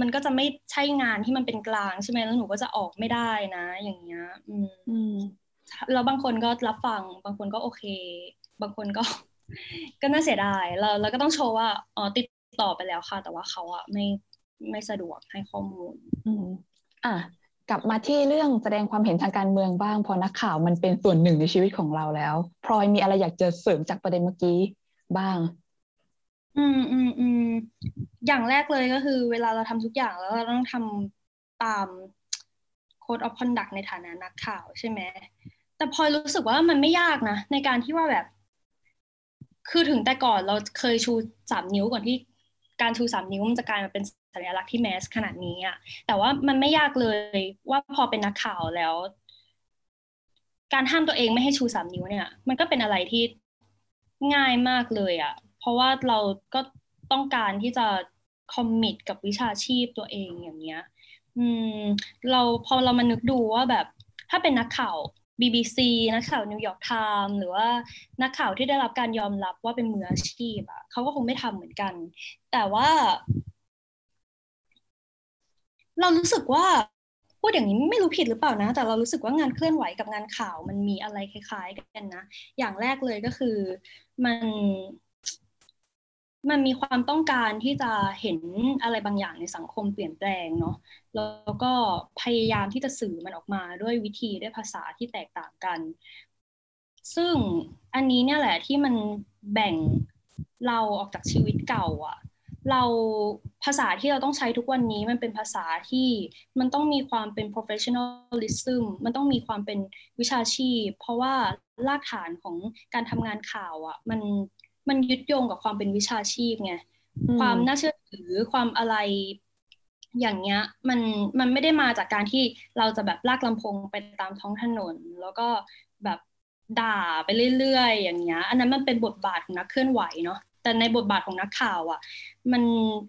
มันก็จะไม่ใช่งานที่มันเป็นกลางใช่ไหมแล้วหนูก็จะออกไม่ได้นะ อย่างเงี้ย อืมอืมแล้วบางคนก็รับฟัง บางคนก็โอเค บางคนก็ ก็น่าเสียดายเราเราก็ต้องโชว์ว่าอ๋อติดต่อไปแล้วค่ะ แต่ว่าเขาอะไม่ไม่สะดวกให้ข้อมูล อะกลับมาที่เรื่องแสดงความเห็นทางการเมืองบ้าง พอนักข่าวมันเป็นส่วนหนึ่งในชีวิตของเราแล้วพลอยมีอะไรอยากจะเสริมจากประเด็นเมื่อกี้บ้าง อืมอืมอืมอย่างแรกเลยก็คือ เวลาเราทำทุกอย่างแล้วเราต้องทำตาม code of conduct ในฐานะนักข่าวใช่ไหมแต่พลอยรู้สึกว่ามันไม่ยากนะ ในการที่ว่าแบบ คือถึงแต่ก่อนเราเคยชูสามนิ้วก่อนที่การชูสามนิ้วมันจะกลายมาเป็น สัญลักษณ์ที่แมสขนาดนี้อะแต่ว่ามันไม่ยากเลยว่าพอเป็นนักข่าวแล้ว การห้ามตัวเองไม่ให้ชูสามนิ้วเนี่ย มันก็เป็นอะไรที่ง่ายมากเลยอะเพราะว่าเราก็ต้องการที่จะ commit กับวิชาชีพตัวเองอย่างเงี้ย อืม เราพอเรามานึกดูว่าแบบ ถ้าเป็นนักข่าว BBC นักข่าวนิวยอร์กไทม์หรือว่านักข่าวที่ได้รับการยอมรับว่าเป็นมืออาชีพอะเขาก็คงไม่ทำเหมือนกัน แต่ว่า เรารู้สึกว่าพูดอย่างนี้ไม่รู้ผิดหรือเปล่านะ แต่เรารู้สึกว่างานเคลื่อนไหวกับงานข่าวมันมีอะไรคล้าย ๆ กันนะ อย่างแรกเลยก็คือมันมันมีความต้องการที่จะเห็นอะไรบางอย่างในสังคมเปลี่ยนแปลงเนาะแล้วก็พยายามที่จะสื่อมันออกมาด้วยวิธีด้วยภาษาที่แตกต่างกัน ซึ่งอันนี้เนี่ยแหละที่มันแบ่งเราออกจากชีวิตเก่าอะ เราภาษาที่เราต้องใช้ทุกวันนี้มันเป็นภาษาที่มันต้องมีความเป็น professionalism มันต้องมีความเป็นวิชาชีพ เพราะว่ารากฐานของการทำงานข่าวอะ่ะมันมันยึดโยงกับความเป็นวิชาชีพไงความน่าเชื่อถือความอะไรอย่างเงี้ยมันมันไม่ได้มาจากการที่เราจะแบบลากลำโพงไปตามท้องถนน แล้วก็แบบด่าไปเรื่อยๆ อย่างเงี้ย อันนั้นมันเป็นบทบาทของนักเคลื่อนไหวเนาะ แต่ในบทบาทของนักข่าวอะ่ะมัน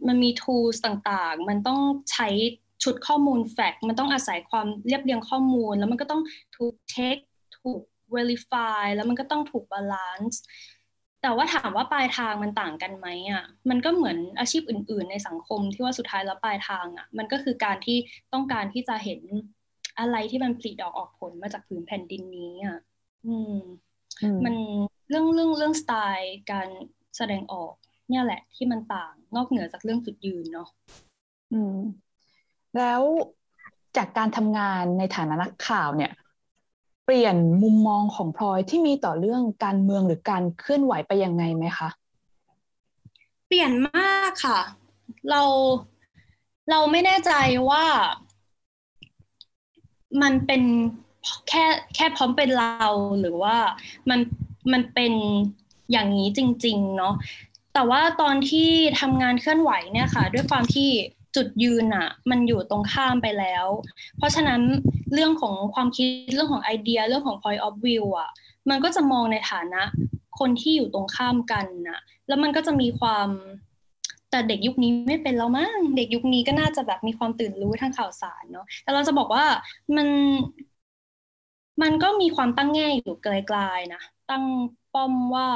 มันมี tools ต่างๆ มันต้องใช้ชุดข้อมูลแฟกต์มันต้องอาศัยความเรียบเรียงข้อมูล แล้วมันก็ต้องถูกเช็คถูก verify แล้วมันก็ต้องถูก balance แต่ว่าถามว่าปลายทางมันต่างกันไหมอะมันก็เหมือนอาชีพอื่น ๆ ในสังคมที่ว่าสุดท้ายแล้วปลายทางอะมันก็คือการที่ต้องการที่จะเห็นอะไรที่มันผลิดอกออกผลมาจากผืนแผ่นดินนี้อะอืมมันเรื่องเรื่องเรื่องสไตล์การ แสดงออก เนี่ยแหละที่มันต่างนอกเหนือจากเรื่องจุดยืนเนาะอืม แล้วจากการทำงานในฐานะนักข่าวเนี่ย เปลี่ยนมุมมองของพลอยที่มีต่อเรื่องการเมืองหรือการเคลื่อนไหวไปยังไงไหมคะเปลี่ยนมากค่ะ เราเราไม่แน่ใจว่ามันเป็นแค่แค่พร้อมเป็นเราหรือว่ามันมันเป็น อย่างนี้จริง ๆ เนาะแต่ว่าตอนที่ทำงานเคลื่อนไหวเนี่ยค่ะ ด้วยความที่จุดยืนอะมันอยู่ตรงข้ามไปแล้ว เพราะฉะนั้นเรื่องของความคิดเรื่องของไอเดียเรื่องของ point of view อะมันก็จะมองในฐานะคนที่อยู่ตรงข้ามกันนะแล้วมันก็จะมีความแต่เด็กยุคนี้ไม่เป็นแล้วมั้งเด็กยุคนี้ก็น่าจะแบบมีความตื่นรู้ทางข่าวสารเนาะแต่เราจะบอกว่ามันมันก็มีความตั้งแง่อยู่ไกลๆนะตั้ง ป้อมว่า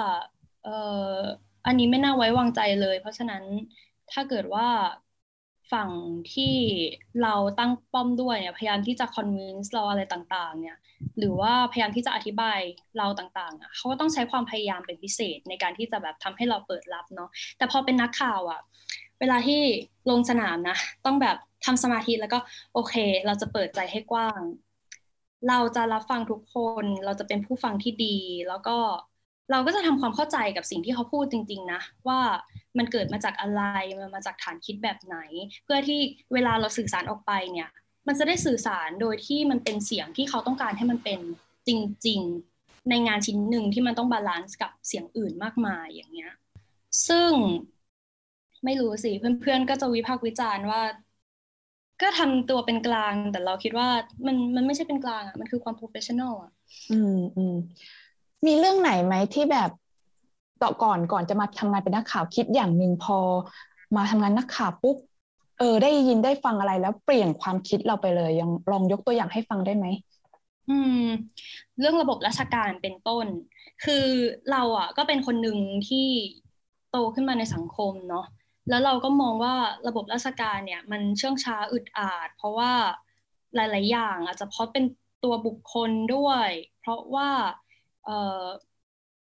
เอออันนี้ไม่น่าไว้วางใจเลย เพราะฉะนั้นถ้าเกิดว่าฝั่งที่เราตั้งป้อมด้วยเนี่ยพยายามที่จะคอนวินส์เราอะไรต่างๆ เนี่ย หรือว่าพยายามที่จะอธิบายเราต่างๆอะเขาก็ต้องใช้ความพยายามเป็นพิเศษในการที่จะแบบทำให้เราเปิดรับเนาะแต่พอเป็นนักข่าวอะ เวลาที่ลงสนามนะ ต้องแบบทำสมาธิแล้วก็โอเค เราจะเปิดใจให้กว้าง เราจะรับฟังทุกคน เราจะเป็นผู้ฟังที่ดี แล้วก็ เราก็จะทำความเข้าใจกับสิ่งที่เขาพูดจริง ๆ นะ ว่ามันเกิดมาจากอะไรมันมาจากฐานคิดแบบไหน เพื่อที่เวลาเราสื่อสารออกไปเนี่ย มันจะได้สื่อสารโดยที่มันเป็นเสียงที่เขาต้องการให้มันเป็นจริง ๆ ในงานชิ้นหนึ่งที่มันต้อง balance กับเสียงอื่นมากมายอย่างเงี้ยซึ่งไม่รู้สิเพื่อนๆก็จะวิพากษ์วิจารณ์ว่า ก็ทำตัวเป็นกลางแต่เราคิดว่ามันมันไม่ใช่เป็นกลางอะมันคือความ professional อะ อืมอืม มีเรื่องไหนไหมที่แบบต่อก่อนก่อนจะมาทำงานเป็นนักข่าวคิดอย่างหนึ่งพอ มาทำงานนักข่าวปุ๊บเออ ได้ยินได้ฟังอะไรแล้วเปลี่ยนความคิดเราไปเลยยังลองยกตัวอย่างให้ฟังได้ไหมอืม เรื่องระบบราชการเป็นต้น คือเราอะ ก็เป็นคนหนึ่งที่โตขึ้นมาในสังคมเนาะแล้วเราก็มองว่าระบบราชการเนี่ย มันเชื่องช้าอึดอาด เพราะว่าหลาย ๆ อย่างอาจจะเพราะเป็นตัวบุคคลด้วย เพราะว่า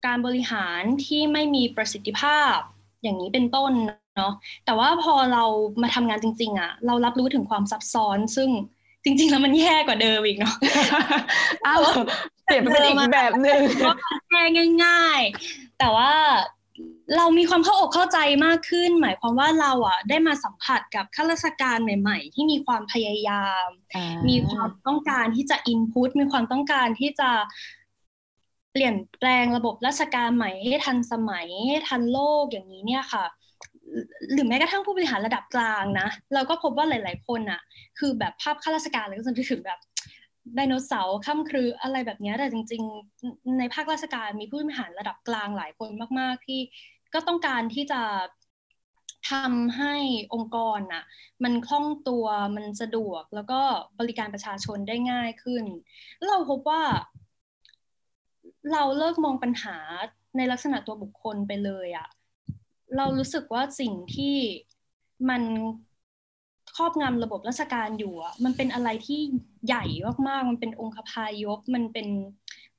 การบริหารที่ไม่มีประสิทธิภาพอย่างนี้เป็นต้นเนาะแต่ว่าพอเรามาทำงานจริง ๆอะ่ะ เรารับรู้ถึงความซับซ้อน ซึ่งจริง ๆ แล้วมันแย่กว่าเดิมอีกเนาะอ้าวเปลี่ยนเป็นอีกแบบหนึ่งแก้ง่าย ๆ แต่ว่าเรามีความเข้าอกเข้าใจมากขึ้น หมายความว่าเราอะ ได้มาสัมผัสกับข้าราชการใหม่ ๆ ที่มีความพยายาม มีความต้องการที่จะอินพุตมีความต้องการที่จะ เปลี่ยนแปลงระบบราชการใหม่ให้ทันสมัยให้ทันโลกอย่างนี้เนี่ยค่ะ หรือแม้กระทั่งผู้บริหารระดับกลางนะ เราก็พบว่าหลาย ๆ คนอะคือแบบภาพข้าราชการเลยก็จนถึงแบบไดโนเสาร์ข้ามครืออะไรแบบนี้แต่จริง ๆ ในภาคราชการมีผู้บริหารระดับกลางหลายคนมาก ๆ ที่ก็ต้องการที่จะทำให้องค์กรน่ะมันคล่องตัวมันสะดวกแล้วก็บริการประชาชนได้ง่ายขึ้น เราพบว่า เราเลิกมองปัญหาในลักษณะตัวบุคคลไปเลยอะเรารู้สึกว่าสิ่งที่มันครอบงำระบบราชการอยู่อะมันเป็นอะไรที่ใหญ่มากๆ มันเป็นองค์พายกมันเป็น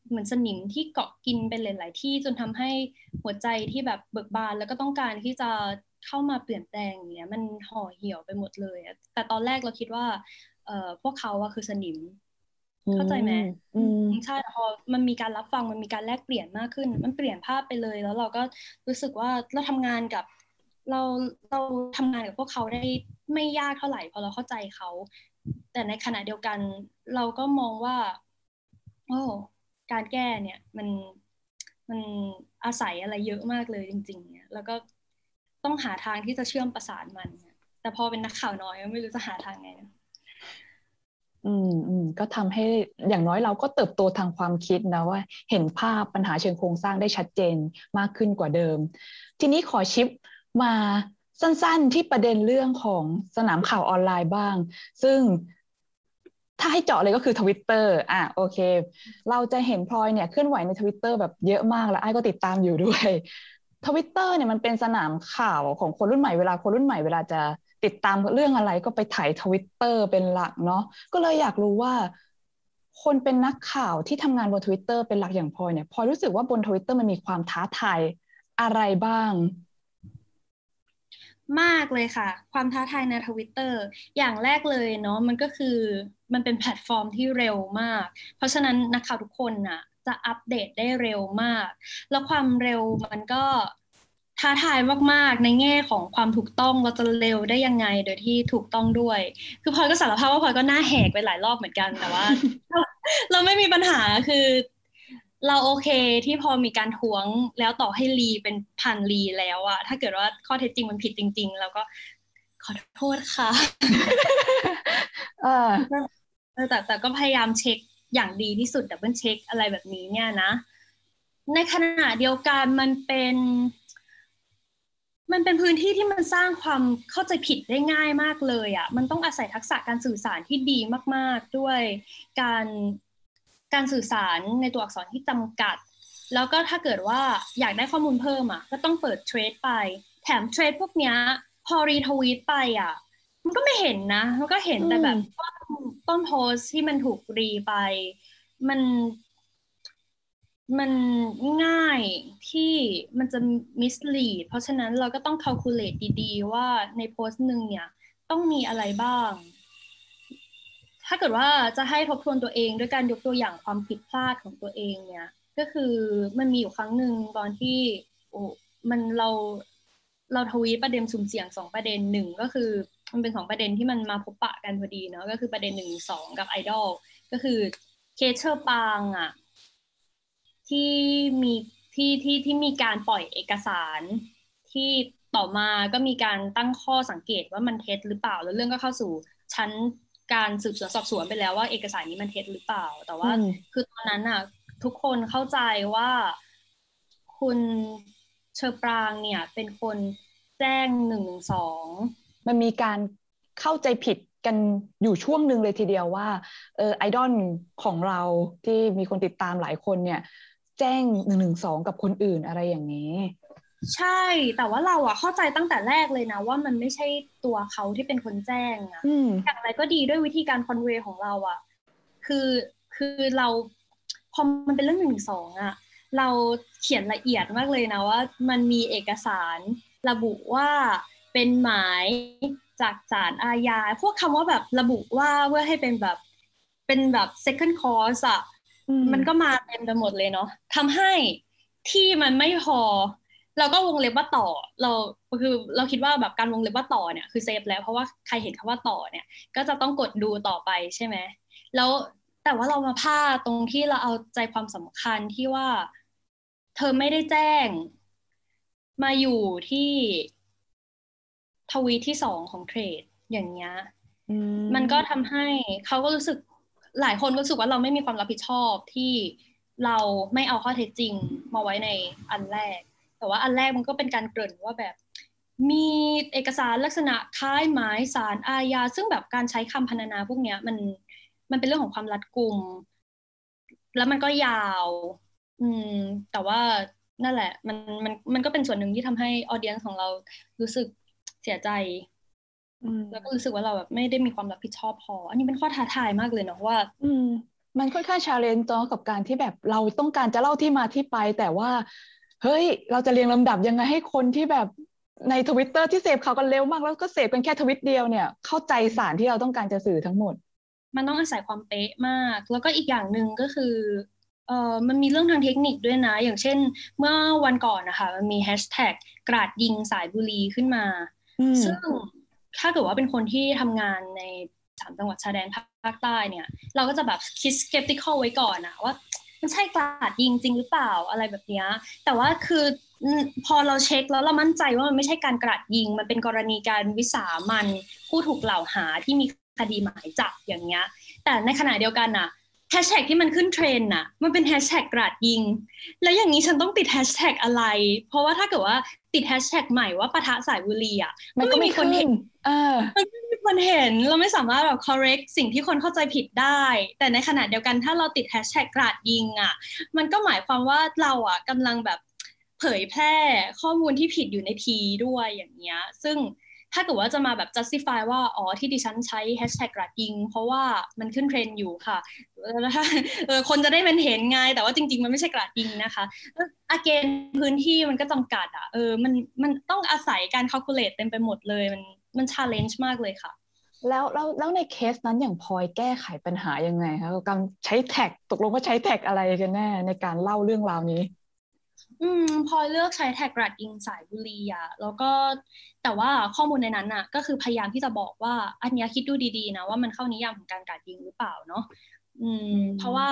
เหมือนสนิมที่เกาะกินไปหลาย ๆ ที่จนทำให้หัวใจที่แบบเบิกบานแล้วก็ต้องการที่จะเข้ามาเปลี่ยนแปลงอย่างเงี้ยมันห่อเหี่ยวไปหมดเลยอะแต่ตอนแรกเราคิดว่าเอ่อพวกเขาอะคือสนิม เข้าใจไหมอืมใช่พอมันมีการรับฟังมันมีการแลกเปลี่ยนมากขึ้น มันเปลี่ยนภาพไปเลย แล้วเราก็รู้สึกว่าเราทำงานกับเราเราทำงานกับพวกเขาได้ไม่ยากเท่าไหร่พอเราเข้าใจเขา แต่ในขณะเดียวกัน เราก็มองว่าโอ้การแก้เนี่ยมันมันอาศัยอะไรเยอะมากเลยจริง ๆ เนี่ย แล้วก็ต้องหาทางที่จะเชื่อมประสานมันเนี่ยแต่พอเป็นนักข่าวน้อยไม่รู้จะหาทางไงนะ อืมอืมก็ทำให้อย่างน้อยเราก็เติบโตทางความคิดนะว่า เห็นภาพปัญหาเชิงโครงสร้างได้ชัดเจนมากขึ้นกว่าเดิม ทีนี้ขอ shift มาสั้นๆที่ประเด็นเรื่องของสนามข่าวออนไลน์บ้าง ซึ่งถ้าให้เจาะเลยก็คือทวิตเตอร์อะโอเค เราจะเห็นพลอยเนี่ยเคลื่อนไหวในทวิตเตอร์แบบเยอะมากแล้วไอ้ก็ติดตามอยู่ด้วยทวิตเตอร์เนี่ยมันเป็นสนามข่าวของคนรุ่นใหม่เวลาคนรุ่นใหม่เวลาจะ ติดตามเรื่องอะไรก็ไปถ่ายทวิตเตอร์เป็นหลักเนาะก็เลยอยากรู้ว่า คนเป็นนักข่าวที่ทำงานบนทวิตเตอร์เป็นหลักอย่างพลอยเนี่ยพลอยรู้สึกว่าบนทวิตเตอร์มันมีความท้าทายอะไรบ้าง มากเลยค่ะ ความท้าทายในทวิตเตอร์อย่างแรกเลยเนาะมันก็คือมันเป็นแพลตฟอร์มที่เร็วมาก เพราะฉะนั้นนักข่าวทุกคนน่ะจะอัปเดตได้เร็วมาก แล้วความเร็วมันก็ ท้าทายมากๆ ในแง่ของความถูกต้องเราจะเร็วได้ยังไงโดยที่ถูกต้องด้วย คือพลอยก็สารภาพว่าพลอยก็หน้าแหกไปหลายรอบเหมือนกันแต่ว่า เราไม่มีปัญหาคือ เราโอเคที่พอมีการท้วงแล้วต่อให้รีเป็นพันรีแล้วอะถ้าเกิดว่าข้อเท็จจริงมันผิดจริง ๆ แล้วก็ขอโทษค่ะเออแต่แต่ก็พยายามเช็คอย่างดีที่สุด double check อะไรแบบนี้เนี่ยนะ ในขณะเดียวกันมันเป็น มันเป็นพื้นที่ที่มันสร้างความเข้าใจผิดได้ง่ายมากเลยอะ่ะ มันต้องอาศัยทักษะการสื่อสารที่ดีมาก ๆ ด้วยการการสื่อสารในตัวอักษรที่จำกัด แล้วก็ถ้าเกิดว่าอยากได้ข้อมูลเพิ่มอะ่ะ ก็ต้องเปิดเทรดไป แถมเทรดพวกเนี้ยพอรีทวีตไปอะ มันก็ไม่เห็นนะ มันก็เห็นแต่แบบต้นต้นโพสที่มันถูกรีไป มัน มันง่ายที่มันจะ mislead เพราะฉะนั้นเราก็ต้อง calculate ดีๆ ว่าในโพสต์หนึ่งเนี่ย ต้องมีอะไรบ้าง ถ้าเกิดว่าจะให้ทบทวนตัวเองด้วยการยกตัวอย่างความผิดพลาดของตัวเองเนี่ย ก็คือมันมีอยู่ครั้งหนึ่งตอนที่โอ้มันเราเราทวีตประเด็นสุ่มเสี่ยงสองประเด็นหนึ่งก็คือ มันเป็นสองประเด็นที่มันมาพบปะกันพอดีเนาะก็คือประเด็นหนึ่งสองกับไอดอลก็คือเคเชอร์ปางอะ ที่มีที่ที่ที่มีการปล่อยเอกสาร ที่ต่อมาก็มีการตั้งข้อสังเกตว่ามันเท็จหรือเปล่า แล้วเรื่องก็เข้าสู่ชั้นการสืบสวนสอบสวนไปแล้วว่าเอกสารนี้มันเท็จหรือเปล่า แต่ว่าคือตอนนั้นอะทุกคนเข้าใจว่าคุณเชอปรางเนี่ย เป็นคนแจ้งหนึ่งหนึ่งสองมันมีการเข้าใจผิดกันอยู่ช่วงหนึ่งเลยทีเดียวว่าเออไอดอลของเราที่มีคนติดตามหลายคนเนี่ย แจ้งหนึ่งหนึ่งสองกับคนอื่นอะไรอย่างนี้ ใช่ แต่ว่าเราอะเข้าใจตั้งแต่แรกเลยนะ ว่ามันไม่ใช่ตัวเขาที่เป็นคนแจ้งอะอย่างไรก็ดีด้วยวิธีการคอนเวย์ของเราอะคือคือเราพอมันเป็นเรื่องหนึ่งสองอะเราเขียนละเอียดมากเลยนะว่า มันมีเอกสารระบุว่าเป็นหมายจากศาลอาญาพวกคำว่าแบบระบุว่าเพื่อให้เป็นแบบเป็นแบบ second cause อะ มันก็มาเต็มไปหมดเลยเนาะทำให้ที่มันไม่พอ เราก็วงเล็บว่าต่อ เราคือเราคิดว่าแบบการวงเล็บว่าต่อเนี่ยคือเซฟแล้วเพราะว่าใครเห็นคำว่าต่อเนี่ย ก็จะต้องกดดูต่อไปใช่ไหมแล้วแต่ว่าเรามาพลาดตรงที่เราเอาใจความสำคัญที่ว่า เธอไม่ได้แจ้ง มาอยู่ที่ทวีตที่สองของเทรดอย่างเงี้ยมันก็ทำให้เขาก็รู้สึก หลายคนก็รู้สึกว่าเราไม่มีความรับผิดชอบที่เราไม่เอาข้อเท็จจริงมาไว้ในอันแรก แต่ว่าอันแรกมันก็เป็นการเกริ่นว่าแบบมีเอกสารลักษณะคล้ายหมายสารอาญาซึ่งแบบการใช้คำพรรณนาพวกเนี้ยมันมันเป็นเรื่องของความรัดกุม แล้วมันก็ยาว อืม แต่ว่านั่นแหละ มันมันมันก็เป็นส่วนหนึ่งที่ทำให้ audience ของเรารู้สึกเสียใจ แล้วก็รู้สึกว่าเราแบบไม่ได้มีความรับผิดชอบพอ อันนี้เป็นข้อท้าทายมากเลยเนาะว่า อืม มันค่อนข้าง challenge เนาะกับการที่แบบเราต้องการจะเล่าที่มาที่ไป แต่ว่า เฮ้ย เราจะเรียงลำดับยังไงให้คนที่แบบในทวิตเตอร์ที่เสพข่าวกันเร็วมากแล้วก็เสพกันแค่ทวิตเดียวเนี่ย เข้าใจสารที่เราต้องการจะสื่อทั้งหมด มันต้องอาศัยความเป๊ะมาก แล้วก็อีกอย่างหนึ่งก็คือเอ่อมันมีเรื่องทางเทคนิคด้วยนะ อย่างเช่น เมื่อวันก่อนนะคะมันมีแฮชแท็กกราดยิงสายบุรีขึ้นมา ซึ่ง ถ้าเกิดว่าเป็นคนที่ทำงานในสามจังหวัดชายแดนภาคใต้เนี่ย เราก็จะแบบคิดสเกปติคอลไว้ก่อนนะว่ามันใช่กราดยิงจริงหรือเปล่าอะไรแบบนี้แต่ว่าคือพอเราเช็คแล้วเรามั่นใจว่ามันไม่ใช่การกราดยิง มันเป็นกรณีการวิสามันผู้ถูกกล่าวหาที่มีคดีหมายจับอย่างเงี้ย แต่ในขณะเดียวกันน่ะแฮชแท็กที่มันขึ้นเทรนน่ะ มันเป็นแฮชแท็กกราดยิง แล้วอย่างนี้ฉันต้องติดแฮชแท็กอะไร เพราะว่าถ้าเกิดว่า ติดแฮชแท็กใหม่ว่าปะทะสายบุรีอะมันก็ไม่มีคนเห็นเออมันไม่มีคนเห็นเราไม่สามารถแบบ correct สิ่งที่คนเข้าใจผิดได้ แต่ในขณะเดียวกันถ้าเราติดแฮชแท็กกราดยิงอะ มันก็หมายความว่าเราอะกำลังแบบเผยแพร่ข้อมูลที่ผิดอยู่ในทีด้วยอย่างเงี้ย ซึ่ง ถ้าเกิดว่าจะมาแบบ justify ว่า อ๋อ ที่ดิฉันใช้ hashtag กระดิง เพราะว่ามันขึ้นเทรนอยู่ค่ะแล้วเออคนจะได้มันเห็นไง แต่ว่าจริง ๆ มันไม่ใช่กระดิงนะคะอาเกนพื้นที่มันก็จำกัดอะ เออ มัน มันต้องอาศัยการ calculate เต็มไปหมดเลย มัน มัน challenge มากเลยค่ะแล้วแล้วแล้วในเคสนั้นอย่างพลอยแก้ไขปัญหายังไงคะการใช้แท็กตกลงว่าใช้แท็กอะไรกันแน่ในการเล่าเรื่องราวนี้ อืมพอเลือกใช้แท็กรัดยิงสายบุรีอะแล้วก็แต่ว่าข้อมูลในนั้นอะก็คือพยายามที่จะบอกว่า อันนี้คิดดูดีๆนะว่ามันเข้านิยามของการกัดยิงหรือเปล่าเนาะอืม เพราะว่า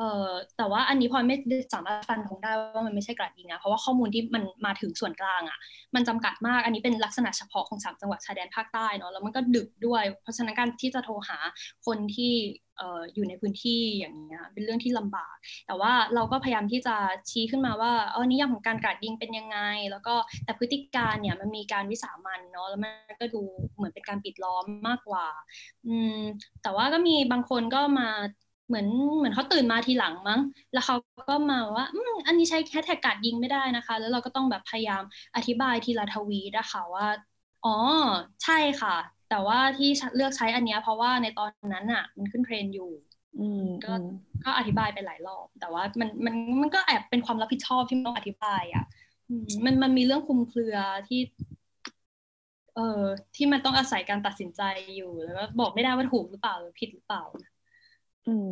เอ่อแต่ว่าอันนี้พอไม่สามารถฟันธงได้ว่ามันไม่ใช่กราดยิงนะเพราะว่าข้อมูลที่มันมาถึงส่วนกลางอะ่ะ มันจำกัดมากอันนี้เป็นลักษณะเฉพาะของสามจังหวัดชายแดนภาคใต้เนาะแล้วมันก็ดึกด้วย เพราะฉะนั้นการที่จะโทรหาคนที่เอออยู่ในพื้นที่อย่างเงี้ยเป็นเรื่องที่ลำบาก แต่ว่าเราก็พยายามที่จะชี้ขึ้นมาว่าเออนิยามของการกราดยิงเป็นยังไง แล้วก็แต่พฤติการเนี่ยมันมีการวิสามันเนาะแล้วมันก็ดูเหมือนเป็นการปิดล้อมมากกว่า อืมแต่ว่าก็มีบางคนก็มา เหมือนเหมือนเขาตื่นมาทีหลังมั้ง แล้วเขาก็มาว่าอืมอันนี้ใช้แค่แท็กการ์ดยิงไม่ได้นะคะ แล้วเราก็ต้องแบบพยายามอธิบายทีละทวีนะคะว่า อ๋อ ใช่ค่ะ แต่ว่าที่เลือกใช้อันนี้เพราะว่าในตอนนั้นอะ มันขึ้นเทรนอยู่อืมก็ก็อธิบายไปหลายรอบ แต่ว่ามันมันมันก็แอบเป็นความรับผิดชอบที่ต้องอธิบายอะมันมันมีเรื่องคุมเครือที่ เอ่อที่มันต้องอาศัยการตัดสินใจอยู่แล้วก็บอกไม่ได้ว่าถูกหรือเปล่าหรือผิดหรือเปล่า อืม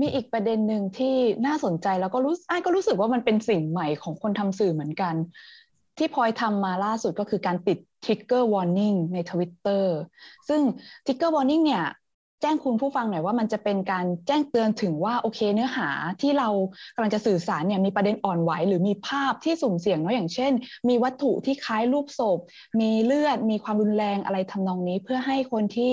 มีอีกประเด็นหนึ่งที่น่าสนใจแล้วก็รู้ไอ้ก็รู้สึกว่ามันเป็นสิ่งใหม่ของคนทำสื่อเหมือนกัน ที่พลอยทำมาล่าสุดก็คือการติด trigger warning ในทวิตเตอร์ซึ่ง trigger warning เนี่ย แจ้งคุณผู้ฟังหน่อยว่ามันจะเป็นการแจ้งเตือนถึงว่าโอเคเนื้อหาที่เรากำลังจะสื่อสารเนี่ยมีประเด็นอ่อนไหวหรือมีภาพที่สุ่มเสี่ยงเนาะอย่างเช่น มีวัตถุที่คล้ายรูปศพ มีเลือดมีความรุนแรงอะไรทำนองนี้เพื่อให้คนที่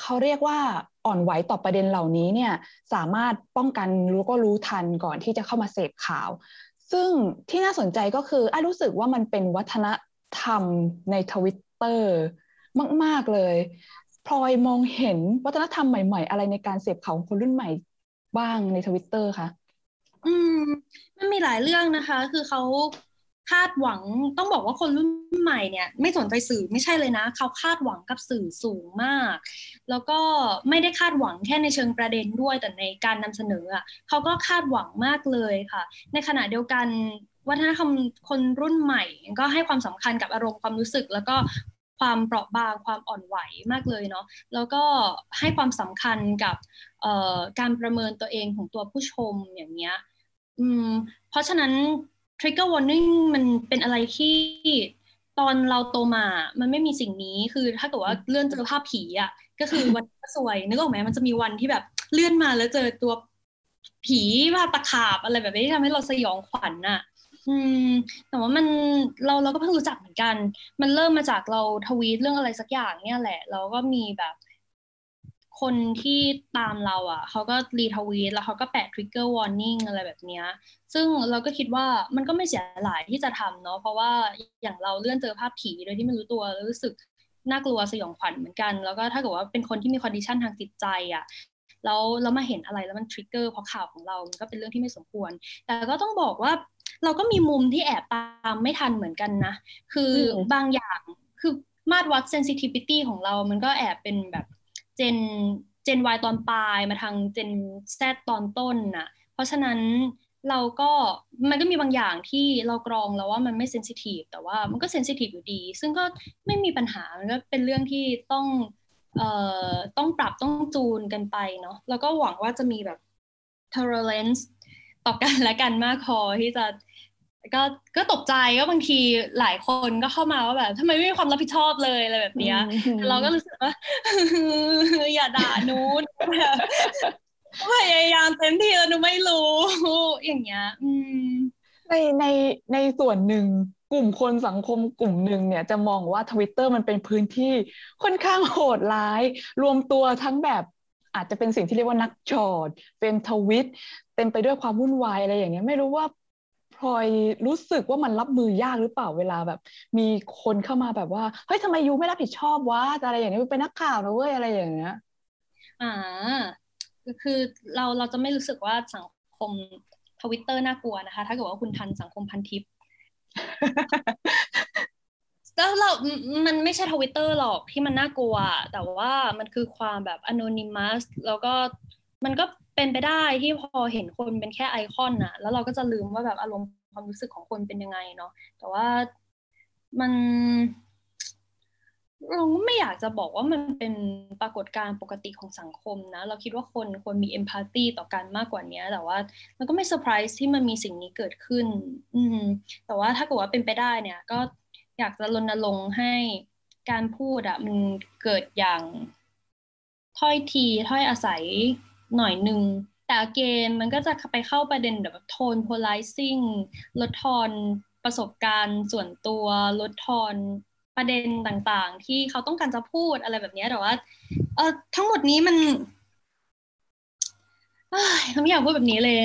เขาเรียกว่า อ่อนไหวต่อประเด็นเหล่านี้เนี่ยสามารถป้องกันรู้ก็รู้ทันก่อนที่จะเข้ามาเสพข่าว ซึ่งที่น่าสนใจก็คืออ้รู้สึกว่ามันเป็นวัฒนธรรมในทวิตเตอร์มาก ๆ เลยพลอยมองเห็นวัฒนธรรมใหม่ ๆ อะไรในการเสพข่าวของคนรุ่นใหม่บ้างในทวิตเตอร์คะอืมมันมีหลายเรื่องนะคะ คือเขา คาดหวังต้องบอกว่าคนรุ่นใหม่เนี่ย ไม่สนใจสื่อไม่ใช่เลยนะ เขาคาดหวังกับสื่อสูงมาก แล้วก็ไม่ได้คาดหวังแค่ในเชิงประเด็นด้วยแต่ในการนำเสนออะเขาก็คาดหวังมากเลยค่ะ ในขณะเดียวกันวัฒนธรรมคนรุ่นใหม่ ก็ให้ความสำคัญกับอารมณ์ความรู้สึก แล้วก็ความเปราะบางความอ่อนไหวมากเลยเนาะแล้วก็ให้ความสำคัญกับการประเมินตัวเองของตัวผู้ชมอย่างเงี้ยอืมเพราะฉะนั้น trigger warning มันเป็นอะไรที่ตอนเราโตมา มันไม่มีสิ่งนี้ คือถ้าเกิดว่าเลื่อนเจอภาพผีอะ ก็คือวันสวย นึกออกไหมมันจะมีวันที่แบบเลื่อนมาแล้วเจอตัวผีว่าตะขาบอะไรแบบนี้ที่ทำให้เราสยองขวัญน่ะ อืม แต่ว่ามันเราเราก็เพิ่งรู้จักเหมือนกัน มันเริ่มมาจากเราทวีตเรื่องอะไรสักอย่างเนี่ยแหละ เราก็มีแบบ คนที่ตามเราอะเขาก็รีทวีตแล้วเขาก็แปะ trigger warning อะไรแบบนี้ซึ่งเราก็คิดว่ามันก็ไม่เสียหลายที่จะทำเนาะเพราะว่าอย่างเราเลื่อนเจอภาพผีโดยที่ไม่รู้ตัวรู้สึกน่ากลัวสยองขวัญเหมือนกัน แล้วก็ถ้าเกิดว่าเป็นคนที่มี condition ทางจิตใจอะแล้วแล้วมาเห็นอะไรแล้วมัน trigger เพราะข่าวของเรามันก็เป็นเรื่องที่ไม่สมควร แต่ก็ต้องบอกว่าเราก็มีมุมที่แอบตามไม่ทันเหมือนกันนะ คือบางอย่างคือมาตรวัด sensitivity ของเรา มันก็แอบเป็นแบบ Gen Gen Y ตอนปลายมาทางเจน Z ตอนต้นน่ะ เพราะฉะนั้นเราก็มันก็มีบางอย่างที่เรากรองแล้วว่ามันไม่ sensitive แต่ว่ามันก็ sensitive อยู่ดี ซึ่งก็ไม่มีปัญหามันก็เป็นเรื่องที่ต้องเอ่อต้องปรับต้องจูนกันไปเนาะแล้วก็หวังว่าจะมีแบบ tolerance ต่อกันและกันมากพอที่จะ ก็ก็ตกใจก็บางทีหลายคนก็เข้ามาว่าแบบทำไมไม่มีความรับผิดชอบเลยอะไรแบบเนี้ยเราก็รู้สึกว่าอย่าด่านูนพยายามเต็มที่แล้วหนูไม่รู้อย่างเงี้ยอืมในในในส่วนหนึ่งกลุ่มคนสังคมกลุ่มหนึ่งเนี่ยจะมองว่าทวิตเตอร์มันเป็นพื้นที่ค่อนข้างโหดร้าย รวมตัวทั้งแบบอาจจะเป็นสิ่งที่เรียกว่านักจอดเป็นทวิตเต็มไปด้วยความวุ่นวายอะไรอย่างเงี้ยไม่รู้ว่า พลอยรู้สึกว่ามันรับมือยากหรือเปล่าเวลาแบบ มีคนเข้ามาแบบว่าเฮ้ยทำไมยูไม่รับผิดชอบวะอะไรอย่างเงี้เป็นนักข่าวนะเว้ยอะไรอย่างเงี้ยอ่าคือเราเราจะไม่รู้สึกว่าสังคมทวิตเตอร์น่ากลัวนะคะ ถ้าเกิดว่าคุณทันสังคมพันทิปแล้วเรา มันไม่ใช่ทวิตเตอร์หรอกที่มันน่ากลัว แต่ว่ามันคือความแบบ anonymous แล้วก็มันก็ เป็นไปได้ที่พอเห็นคนเป็นแค่ไอคอนน่ะแล้วเราก็จะลืมว่าแบบอารมณ์ความรู้สึกของคนเป็นยังไงเนาะแต่ว่ามันเราไม่อยากจะบอกว่ามันเป็นปรากฏการณ์ปกติของสังคมนะ เราคิดว่าคนควรมีเอมพัตตีต่อกันมากกว่านี้แต่ว่ามันก็ไม่เซอร์ไพรส์ที่มันมีสิ่งนี้เกิดขึ้น อืม แต่ว่าถ้าเกิดว่าเป็นไปได้เนี่ย ก็อยากจะรณรงค์ให้การพูดอะมันเกิดอย่างถ้อยทีถ้อยอาศัย หน่อยหนึ่งแต่เกณมันก็จะไปเข้าประเด็นแบบโทน polarizing ลดทอนประสบการณ์ส่วนตัวลดทอนประเด็นต่างๆ ที่เขาต้องการจะพูดอะไรแบบนี้แต่ว่าเออทั้งหมดนี้มันเขาไม่อยากพูดแบบนี้เลย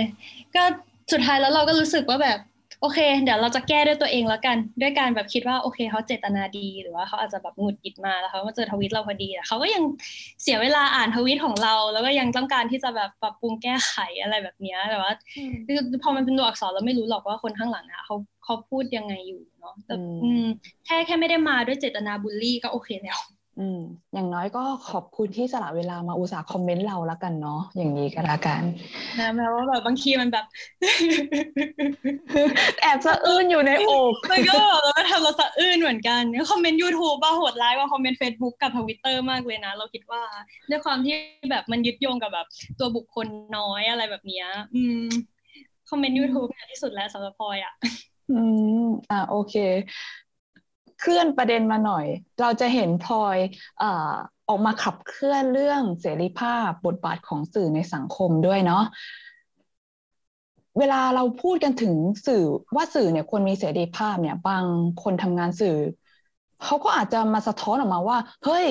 ก็สุดท้ายแล้วเราก็รู้สึกว่าแบบ โอเค เดี๋ยวเราจะแก้ด้วยตัวเองแล้วกัน ด้วยการแบบคิดว่าโอเคเขาเจตนาดี หรือว่าเขาอาจจะแบบหงุดหงิดมาแล้วเขามาเจอทวิตเราพอดีแต่เขาก็ยังเสียเวลาอ่านทวิตของเรา แล้วก็ยังต้องการที่จะแบบปรับปรุงแก้ไขอะไรแบบนี้แต่ว่าพอมันเป็นตัวอักษรเราไม่รู้หรอกว่าคนข้างหลังอะเขาเขาพูดยังไงอยู่เนาะแต่แค่แค่ไม่ได้มาด้วยเจตนาบูลลี่ก็โอเคแล้ว อืมอย่างน้อยก็ขอบคุณที่สละเวลามาอุตส่าห์คอมเมนต์เราแล้วกันเนาะอย่างนี้ก็แล้วกันนะแม้ว่าแบบบางทีมันแบบ แอบสะอื้นอยู่ในอกมันก็แบบเราทำเราสะอื้นเหมือนกันคอมเมนต์ยูทูบบ้าโหดร้ายกว่าคอมเมนต์เฟซบุ๊กกับทวิตเตอร์มากเลยนะ เราคิดว่าด้วยความที่แบบมันยึดโยงกับแบบ ตัวบุคคลน้อยอะไรแบบนี้อืมคอมเมนต์ยูทูบเนี่ยที่สุดแล้วสำหรับพลอยอะอืมอ่าโอเค เคลื่อนประเด็นมาหน่อย เราจะเห็นพลอยอออกมาขับเคลื่อนเรื่องเสรีภาพบทบาทของสื่อในสังคมด้วยเนาะเวลาเราพูดกันถึงสื่อว่าสื่อเนี่ยควรมีเสรีภาพเนี่ย บางคนทำงานสื่อเขาก็อาจจะมาสะท้อนออกมาว่า เฮ้ย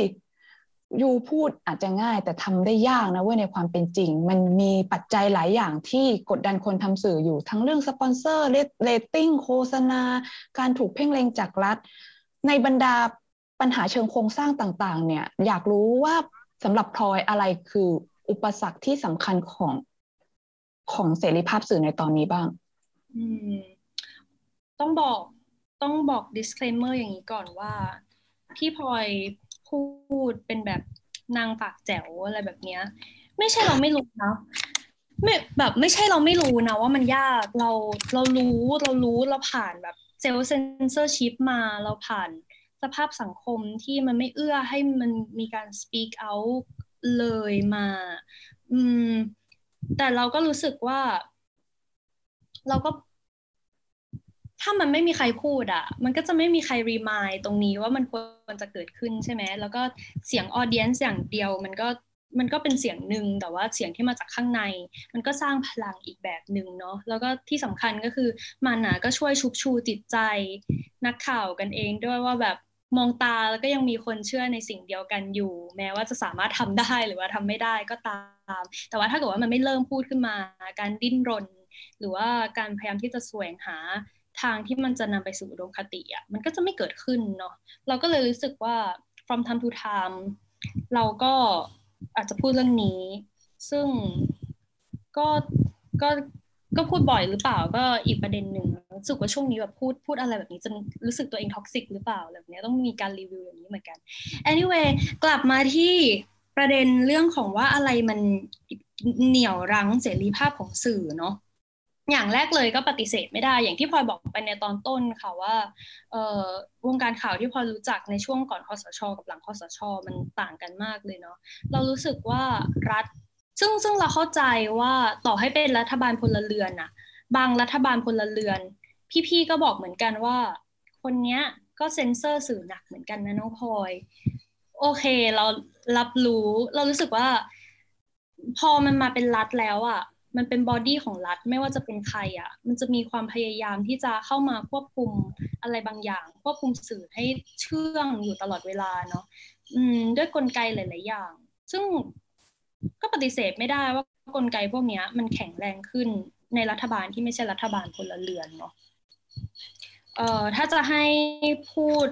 you พูดอาจจะง่าย แต่ทำได้ยากนะเว้ยในความเป็นจริง มันมีปัจจัยหลายอย่างที่กดดันคนทำสื่ออยู่ทั้งเรื่องสปอนเซอร์เรตติ้งโฆษณา การถูกเพ่งเล็งจากรัฐ ในบรรดาปัญหาเชิงโครงสร้างต่างๆ เนี่ย อยากรู้ว่าสำหรับพลอยอะไรคืออุปสรรคที่สำคัญของของเสรีภาพสื่อในตอนนี้บ้าง อืม ต้องบอกต้องบอก disclaimer อย่างนี้ก่อนว่า ที่พลอยพูดเป็นแบบนางปากแจ๋วอะไรแบบเนี้ย ไม่ใช่เราไม่รู้นะไม่แบบไม่ใช่เราไม่รู้นะว่ามันยากเราเรารู้เรารู้เราผ่านแบบ เซลล์เซนเซอร์ชิพมาเราผ่านสภาพสังคมที่มันไม่เอื้อให้มันมีการ speak out เลยมา อืม แต่เราก็รู้สึกว่า เราก็ ถ้ามันไม่มีใครพูดอะ่ะมันก็จะไม่มีใครรีมายตรงนี้ว่ามันควรจะเกิดขึ้นใช่ไหม แล้วก็เสียงออเดียนส์อย่างเดียวมันก็ มันก็เป็นเสียงหนึ่งแต่ว่าเสียงที่มาจากข้างใน มันก็สร้างพลังอีกแบบหนึ่งเนาะแล้วก็ที่สำคัญก็คือมันนะก็ช่วยชุบชูจิตใจ นักข่าวกันเองด้วยว่าแบบมองตาแล้วก็ยังมีคนเชื่อในสิ่งเดียวกันอยู่ แม้ว่าจะสามารถทำได้หรือว่าทำไม่ได้ก็ตาม แต่ว่าถ้าเกิดว่ามันไม่เริ่มพูดขึ้นมา การดิ้นรน หรือว่าการพยายามที่จะแสวงหาทางที่มันจะนำไปสู่อุดมคติอะมันก็จะไม่เกิดขึ้นเนาะเราก็เลยรู้สึกว่า from time to time เราก็ อาจจะพูดเรื่องนี้ ซึ่งก็ก็ก็พูดบ่อยหรือเปล่าก็อีกประเด็นหนึ่งรู้สึกว่าช่วงนี้แบบพูดพูดอะไรแบบนี้จะรู้สึกตัวเองท็อกซิกหรือเปล่าแบบนี้ต้องมีการรีวิวอย่างนี้เหมือนกัน anyway กลับมาที่ประเด็นเรื่องของว่าอะไรมันเหนี่ยวรั้งเสรีภาพของสื่อเนาะ อย่างแรกเลยก็ปฏิเสธไม่ได้ อย่างที่พลอยบอกไปในตอนต้นค่ะว่าวงการข่าวที่พลอยรู้จักในช่วงก่อนคอสช กับหลังคอสช มันต่างกันมากเลยเนาะเรารู้สึกว่ารัฐ ซึ่งซึ่งเราเข้าใจว่าต่อให้เป็นรัฐบาลพลเรือนอะบางรัฐบาลพลเรือน พี่ๆก็บอกเหมือนกันว่า คนเนี้ยก็เซ็นเซอร์สื่อหนักเหมือนกันนะน้องพลอยโอเคเรารับรู้ เรารู้สึกว่า พอมันมาเป็นรัฐแล้วอะ มันเป็นบอดี้ของรัฐไม่ว่าจะเป็นใครอะ่ะ มันจะมีความพยายามที่จะเข้ามาควบคุมอะไรบางอย่าง ควบคุมสื่อให้เชื่องอยู่ตลอดเวลาเนาะด้วยกลไกหลาย ๆ อย่าง ซึ่งก็ปฏิเสธไม่ได้ว่ากลไกพวกนี้มันแข็งแรงขึ้นในรัฐบาลที่ไม่ใช่รัฐบาลพลเรือนเนาะเอ่อถ้าจะให้พูด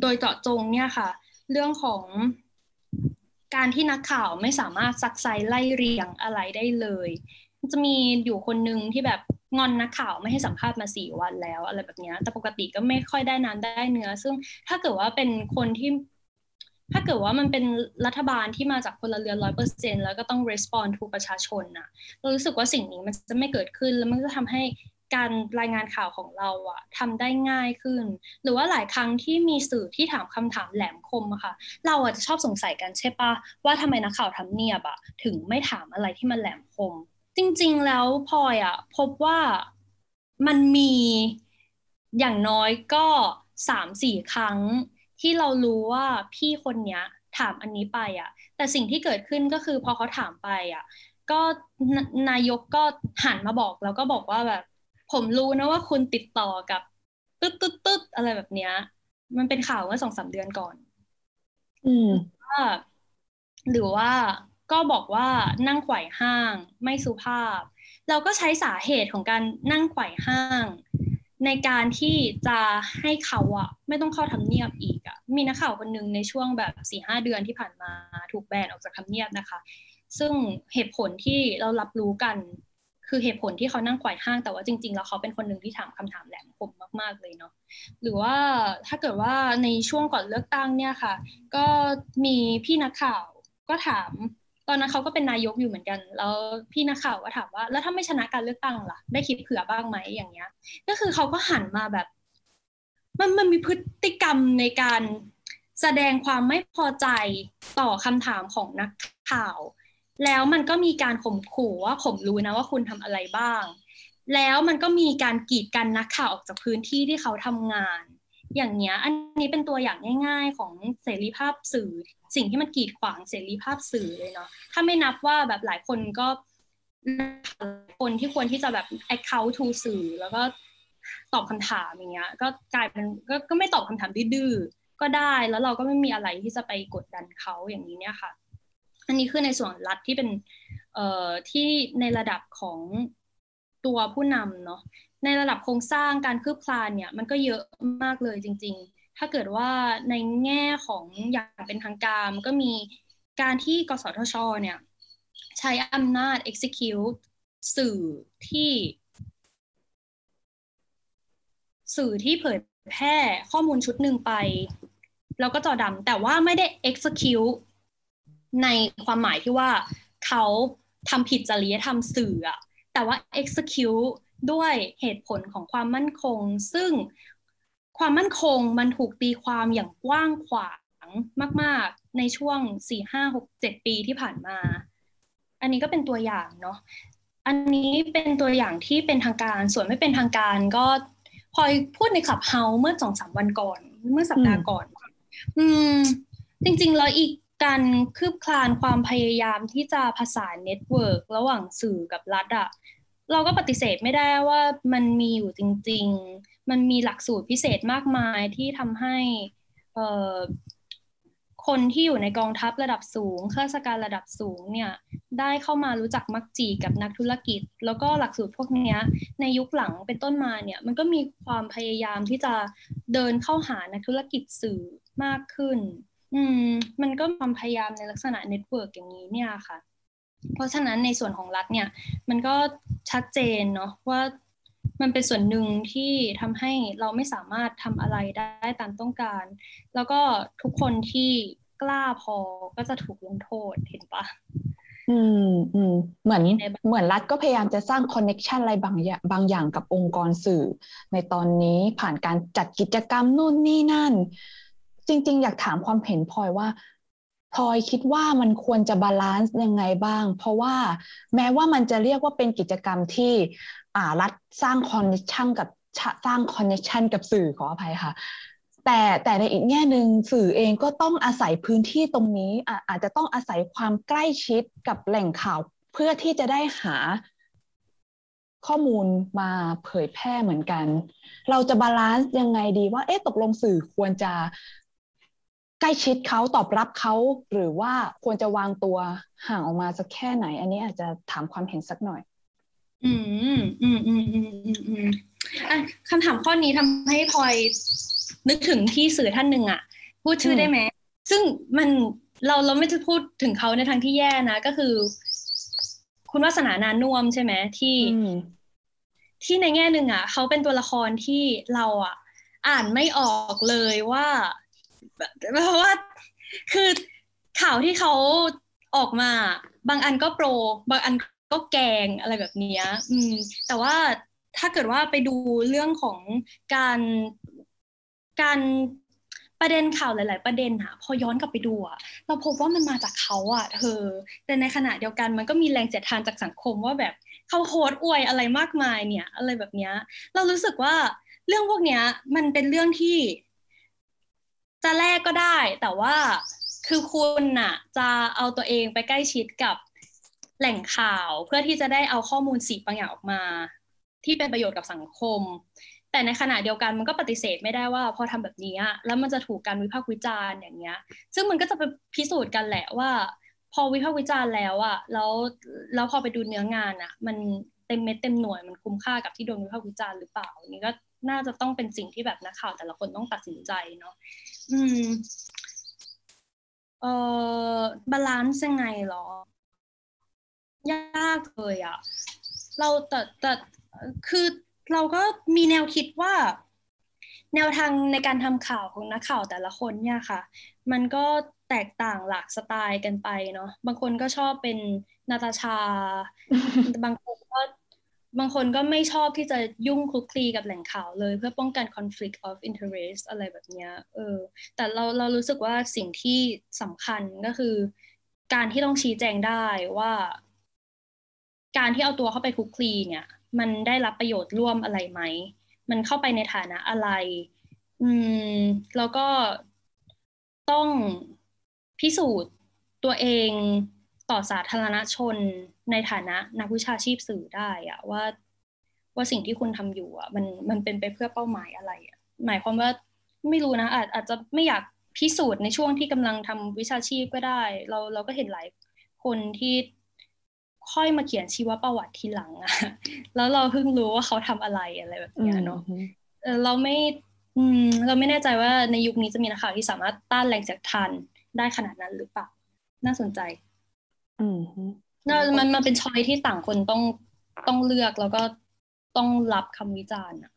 โดยเจาะจงเนี่ยค่ะ เรื่องของ การที่นักข่าวไม่สามารถซักไซไล่เรียงอะไรได้เลย จะมีอยู่คนหนึ่งที่แบบงอนนักข่าวไม่ให้สัมภาษณ์มาสี่วันแล้ว อะไรแบบนี้แต่ปกติก็ไม่ค่อยได้น้ำได้เนื้อ ซึ่งถ้าเกิดว่าเป็นคนที่ ถ้าเกิดว่ามันเป็นรัฐบาลที่มาจากพลเรือนร้อยเปอร์เซ็นแล้วก็ต้อง respond to ประชาชนนะเรารู้สึกว่าสิ่งนี้มันจะไม่เกิดขึ้นแล้วมันจะทำให้ การรายงานข่าวของเราอะทำได้ง่ายขึ้น หรือว่าหลายครั้งที่มีสื่อที่ถามคำถามแหลมคมอะค่ะ เราอาจจะชอบสงสัยกันใช่ปะว่าทำไมนักข่าวทำเนียบอะถึงไม่ถามอะไรที่มันแหลมคม จริง ๆ แล้วพลอยอะพบว่ามันมีอย่างน้อยก็สามสี่ครั้ง ที่เรารู้ว่าพี่คนเนี้ยถามอันนี้ไปอะแต่สิ่งที่เกิดขึ้นก็คือพอเขาถามไปอะก็นายกก็หันมาบอกแล้วก็บอกว่าแบบ ผมรู้นะว่าคุณติดต่อกับตึ๊ดตึ๊ดตึ๊ดอะไรแบบเนี้ย มันเป็นข่าวเมื่อสองสามเดือนก่อน อืมว่าหรือว่าก็บอกว่านั่งไขว่ห้าง ไม่สุภาพ เราก็ใช้สาเหตุของการนั่งไขว่ห้าง ในการที่จะให้เขาอะไม่ต้องเข้าทำเนียบอีกอะมีนักข่าวคนหนึ่งในช่วงแบบสี่ห้าเดือนที่ผ่านมาถูกแบนออกจากทำเนียบนะคะ ซึ่งเหตุผลที่เรารับรู้กัน คือเหตุผลที่เขานั่งไขว่ห้างแต่ว่าจริง ๆ แล้วเขาเป็นคนหนึ่งที่ถามคำถามแหลมคมมากๆเลยเนาะหรือว่าถ้าเกิดว่าในช่วงก่อนเลือกตั้งเนี่ยค่ะ ก็มีพี่นักข่าวก็ถาม ตอนนั้นเขาก็เป็นนายกอยู่เหมือนกัน แล้วพี่นักข่าวก็ถามว่า แล้วถ้าไม่ชนะการเลือกตั้งล่ะ ได้คิดเผื่อบ้างไหมอย่างเงี้ย ก็คือเขาก็หันมาแบบ มันมันมีพฤติกรรมในการแสดงความไม่พอใจต่อคำถามของนักข่าว แล้วมันก็มีการข่มขู่ว่าผมรู้นะว่าคุณทำอะไรบ้าง แล้วมันก็มีการกีดกันนักข่าวออกจากพื้นที่ที่เขาทำงาน อย่างเนี้ย อันนี้เป็นตัวอย่างง่าย ๆ ของเสรีภาพสื่อ สิ่งที่มันกีดขวางเสรีภาพสื่อเลยเนาะ ถ้าไม่นับว่าแบบหลายคนก็คนที่ควรที่จะแบบ account to สื่อ แล้วก็ตอบคำถามอย่างเงี้ย ก็กลายเป็นก็ก็ไม่ตอบคำถามดื้อก็ได้ แล้วเราก็ไม่มีอะไรที่จะไปกดดันเขาอย่างนี้เนี่ยค่ะ อันนี้คือในส่วนรัฐที่เป็นเอ่อที่ในระดับของตัวผู้นำเนาะในระดับโครงสร้างการคืบคลานเนี่ยมันก็เยอะมากเลยจริง ๆ ถ้าเกิดว่าในแง่ของอย่างเป็นทางการก็มีการที่กสทชเนี่ยใช้อำนาจ execute สื่อที่ สื่อที่เผยแพร่ข้อมูลชุดหนึ่งไป แล้วก็จอดำแต่ว่าไม่ได้ execute ในความหมายที่ว่าเขาทำผิดจริยธรรมสื่ออะแต่ว่า execute ด้วยเหตุผลของความมั่นคง ซึ่งความมั่นคงมันถูกตีความอย่างกว้างขวางมาก ๆ ในช่วง 4 5 6 7 ปีที่ผ่านมา อันนี้ก็เป็นตัวอย่างเนาะ อันนี้เป็นตัวอย่างที่เป็นทางการ ส่วนไม่เป็นทางการก็พลอยพูดใน Clubhouse เมื่อสองสามวันก่อน เมื่อสัปดาห์ก่อน อืม จริง ๆ แล้วอีก การคืบคลานความพยายามที่จะผสาน network ระหว่างสื่อกับรัฐอะเราก็ปฏิเสธไม่ได้ว่ามันมีอยู่จริง ๆ มันมีหลักสูตรพิเศษมากมายที่ทำให้คนที่อยู่ในกองทัพระดับสูงข้าราชการระดับสูงเนี่ยได้เข้ามารู้จักมักจีกับนักธุรกิจ แล้วก็หลักสูตรพวกนี้ในยุคหลังเป็นต้นมาเนี่ยมันก็มีความพยายามที่จะเดินเข้าหานักธุรกิจสื่อมากขึ้น อืม มันก็ความพยายามในลักษณะ network อย่างนี้เนี่ยค่ะ เพราะฉะนั้นในส่วนของรัฐเนี่ย มันก็ชัดเจนเนาะว่ามันเป็นส่วนหนึ่งที่ทำให้เราไม่สามารถทำอะไรได้ตามต้องการ แล้วก็ทุกคนที่กล้าพอก็จะถูกลงโทษเห็นปะอืมอืมเหมือนเหมือนรัฐก็พยายามจะสร้าง connection อะไรบางอย่างบางอย่างกับองค์กรสื่อ ในตอนนี้ผ่านการจัดกิจกรรมนู่นนี่นั่น จริง ๆ อยากถามความเห็นพลอยว่าพลอยคิดว่ามันควรจะ balance ยังไงบ้าง เพราะว่าแม้ว่ามันจะเรียกว่าเป็นกิจกรรมที่อ่ารัฐสร้าง connection กับสร้าง connection กับสื่อขออภัยค่ะ แต่แต่ในอีกแง่หนึ่งสื่อเองก็ต้องอาศัยพื้นที่ตรงนี้อาอาจจะต้องอาศัยความใกล้ชิดกับแหล่งข่าว เพื่อที่จะได้หาข้อมูลมาเผยแพร่เหมือนกัน เราจะ balance ยังไงดีว่า เอ๊ะตกลงสื่อควรจะ ใกล้ชิดเขาตอบรับเขา หรือว่าควรจะวางตัวห่างออกมาสักแค่ไหน อันนี้อาจจะถามความเห็นสักหน่อย อืมอืมอืมอืมอืมอืมอะคำถามข้อนี้ทำให้พลอยนึกถึงที่สื่อท่านหนึ่งอะพูดชื่อได้ไหมซึ่งมันเราเราไม่จะพูดถึงเขาในทางที่แย่นะ ก็คือ คุณวาสนานานุ่มใช่ไหมที่ ที่ในแง่หนึ่งอะเขาเป็นตัวละครที่เราอะอ่านไม่ออกเลยว่า เพราะว่าคือข่าวที่เขาออกมา บางอันก็โปร บางอันก็แกงอะไรแบบนี้อืม แต่ว่าถ้าเกิดว่าไปดูเรื่องของการการประเด็นข่าวหลาย ๆ ประเด็นอะพอย้อนกลับไปดูอะเราพบว่ามันมาจากเขาอะเธอ แต่ในขณะเดียวกันมันก็มีแรงเสียดทานจากสังคมว่าแบบเขาโคดอวยอะไรมากมายเนี่ย อะไรแบบเนี้ย เรารู้สึกว่าเรื่องพวกเนี้ย มันเป็นเรื่องที่ จะแลกก็ได้ แต่ว่าคือคุณน่ะ จะเอาตัวเองไปใกล้ชิดกับแหล่งข่าวเพื่อที่จะได้เอาข้อมูลสีบางอย่างออกมา ที่เป็นประโยชน์กับสังคม แต่ในขณะเดียวกันมันก็ปฏิเสธไม่ได้ว่าพอทำแบบนี้แล้วมันจะถูกการวิพากษ์วิจารณ์อย่างเงี้ย ซึ่งมันก็จะไปพิสูจน์กันแหละว่า พอวิพากษ์วิจารณ์แล้วอะแล้วแล้วพอไปดูเนื้องานอะมันเต็มเม็ดเต็มหน่วยมันคุ้มค่ากับที่โดนวิพากษ์วิจารณ์หรือเปล่านี่ก็น่าจะต้องเป็นสิ่งที่แบบนักข่าวแต่ละคนต้องตัดสินใจเนาะ อืม เอ่อ balance ยังไงหรอ ยากเลยอะเราแต่แต่คือเราก็มีแนวคิดว่า แนวทางในการทำข่าวของนักข่าวแต่ละคนเนี่ยค่ะ มันก็แตกต่างหลากสไตล์กันไปเนาะบางคนก็ชอบเป็นนาตาชา บางคนก็ บางคนก็ไม่ชอบที่จะยุ่งคลุกคลีกับแหล่งข่าวเลย เพื่อป้องกัน conflict of interest อะไรแบบเนี้ยเออ แต่เราเรารู้สึกว่าสิ่งที่สำคัญก็คือ การที่ต้องชี้แจงได้ว่า การที่เอาตัวเข้าไปคลุกคลีเนี่ย มันได้รับประโยชน์ร่วมอะไรไหม มันเข้าไปในฐานะอะไร อืม แล้วก็ต้องพิสูจน์ตัวเอง ต่อสาธารณชนในฐานะนักวิชาชีพสื่อได้อะว่าว่าสิ่งที่คุณทำอยู่อะมันมันเป็นไปเพื่อเป้าหมายอะไรอะหมายความว่าไม่รู้นะอาจอาจจะไม่อยากพิสูจน์ในช่วงที่กำลังทำวิชาชีพก็ได้ เราเราก็เห็นหลายคนที่ค่อยมาเขียนชีวประวัติทีหลังอะแล้วเราเพิ่งรู้ว่าเขาทำอะไรอะไรแบบนี้เนาะเราไม่อืมเราไม่แน่ใจว่าในยุคนี้จะมีนักข่าวที่สามารถต้านแรงเสียดทานได้ขนาดนั้นหรือเปล่า น่าสนใจ อืมน่ามันมันเป็นชอยที่ต่างคนต้องต้องเลือกแล้วก็ต้องรับคำวิจารณ์อะ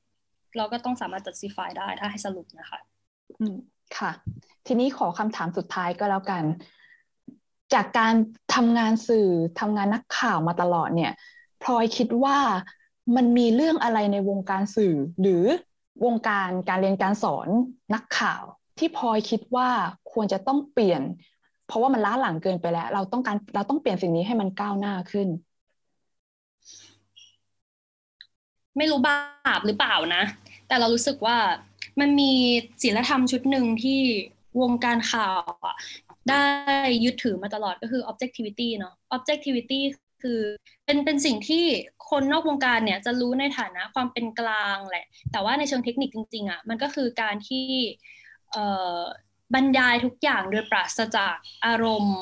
เราก็ต้องสามารถ justify ได้ถ้าให้สรุปนะคะ อืมค่ะ ทีนี้ขอคำถามสุดท้ายก็แล้วกัน จากการทำงานสื่อทำงานนักข่าวมาตลอดเนี่ยพลอยคิดว่ามันมีเรื่องอะไรในวงการสื่อ หรือวงการการเรียนการสอนนักข่าว ที่พลอยคิดว่าควรจะต้องเปลี่ยน เพราะว่ามันล้าหลังเกินไปแล้ว เราต้องการเราต้องเปลี่ยนสิ่งนี้ให้มันก้าวหน้าขึ้น ไม่รู้บาปหรือเปล่านะ แต่เรารู้สึกว่ามันมีศีลธรรมชุดหนึ่งที่วงการข่าวได้ยึดถือมาตลอดก็คือ objectivity เนาะ objectivity คือเป็นเป็นสิ่งที่คนนอกวงการเนี่ยจะรู้ในฐานะความเป็นกลางแหละ แต่ว่าในเชิงเทคนิคจริงๆอะ่ะมันก็คือการที่ บรรยายทุกอย่างโดยปราศจากอารมณ์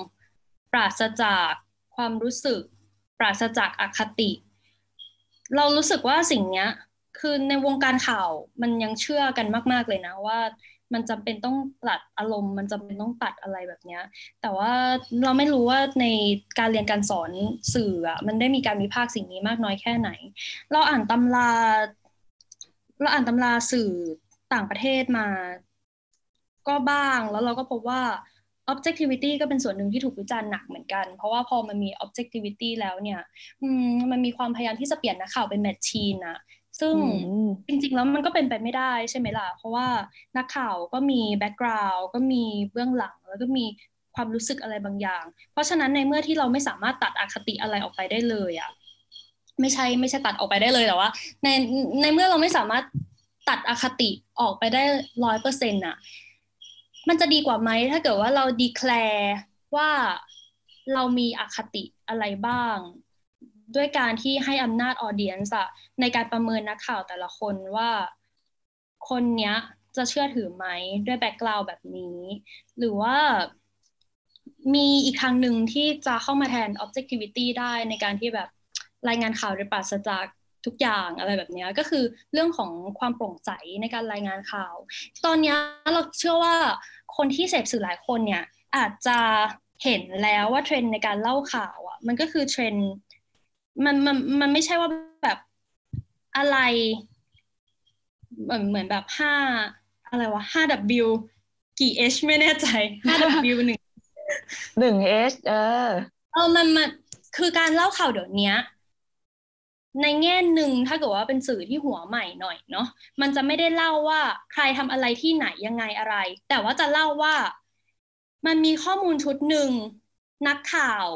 ปราศจากความรู้สึก ปราศจากอคติ เรารู้สึกว่าสิ่งนี้คือในวงการข่าวมันยังเชื่อกันมาก ๆเลยนะว่ามันจำเป็นต้องตัดอารมณ์ มันจำเป็นต้องตัดอะไรแบบเนี้ย แต่ว่าเราไม่รู้ว่าในการเรียนการสอนสื่ออะมันได้มีการวิพากษ์สิ่งนี้มากน้อยแค่ไหน เราอ่านตำรา เราอ่านตำราสื่อต่างประเทศมา ก็บ้างแล้วเราก็พบว่า objectivity ก็เป็นส่วนหนึ่งที่ถูกวิจารณ์หนักเหมือนกัน เพราะว่าพอมันมี objectivity แล้วเนี่ยมันมีความพยายามที่จะเปลี่ยนนักข่าวเป็นแมชชีนอะซึ่งจริงๆแล้วมันก็เป็นไปไม่ได้ใช่ไหมล่ะ เพราะว่านักข่าวก็มี background ก็มีเบื้องหลัง แล้วก็มีความรู้สึกอะไรบางอย่าง เพราะฉะนั้นในเมื่อที่เราไม่สามารถตัดอคติอะไรออกไปได้เลยอะไม่ใช่ไม่ใช่ตัดออกไปได้เลยแต่ว่าในในเมื่อเราไม่สามารถตัดอคติออกไปได้ร้อยเปอร์เซ็นต์อะ มันจะดีกว่าไหมถ้าเกิดว่าเรา declare ว่าเรามีอคติอะไรบ้าง ด้วยการที่ให้อำนาจ audience อะในการประเมินนักข่าวแต่ละคนว่าคนเนี้ยจะเชื่อถือไหมด้วย background แบบนี้ หรือว่ามีอีกทางหนึ่งที่จะเข้ามาแทน objectivity ได้ในการที่แบบรายงานข่าวโดยปราศจากทุกอย่างอะไรแบบนี้ก็คือเรื่องของความโปร่งใสในการรายงานข่าว ตอนนี้เราเชื่อว่า คนที่เสพสื่อหลายคนเนี่ยอาจจะเห็นแล้วว่าเทรนด์ในการเล่าข่าวอะ มันก็คือเทรนด์มันมันมันไม่ใช่ว่าแบบอะไร เหมือนเหมือนแบบห้าอะไรวะห้า W กี่ H ไม่แน่ใจห้า W หนึ่งหนึ่ง H เออเออมันมันคือการเล่าข่าวเดี๋ยวนี้ ในแง่หนึ่งถ้าเกิดว่าเป็นสื่อที่หัวใหม่หน่อยเนาะมันจะไม่ได้เล่าว่าใครทำอะไรที่ไหนยังไงอะไร แต่ว่าจะเล่าว่ามันมีข้อมูลชุดหนึ่งนักข่าว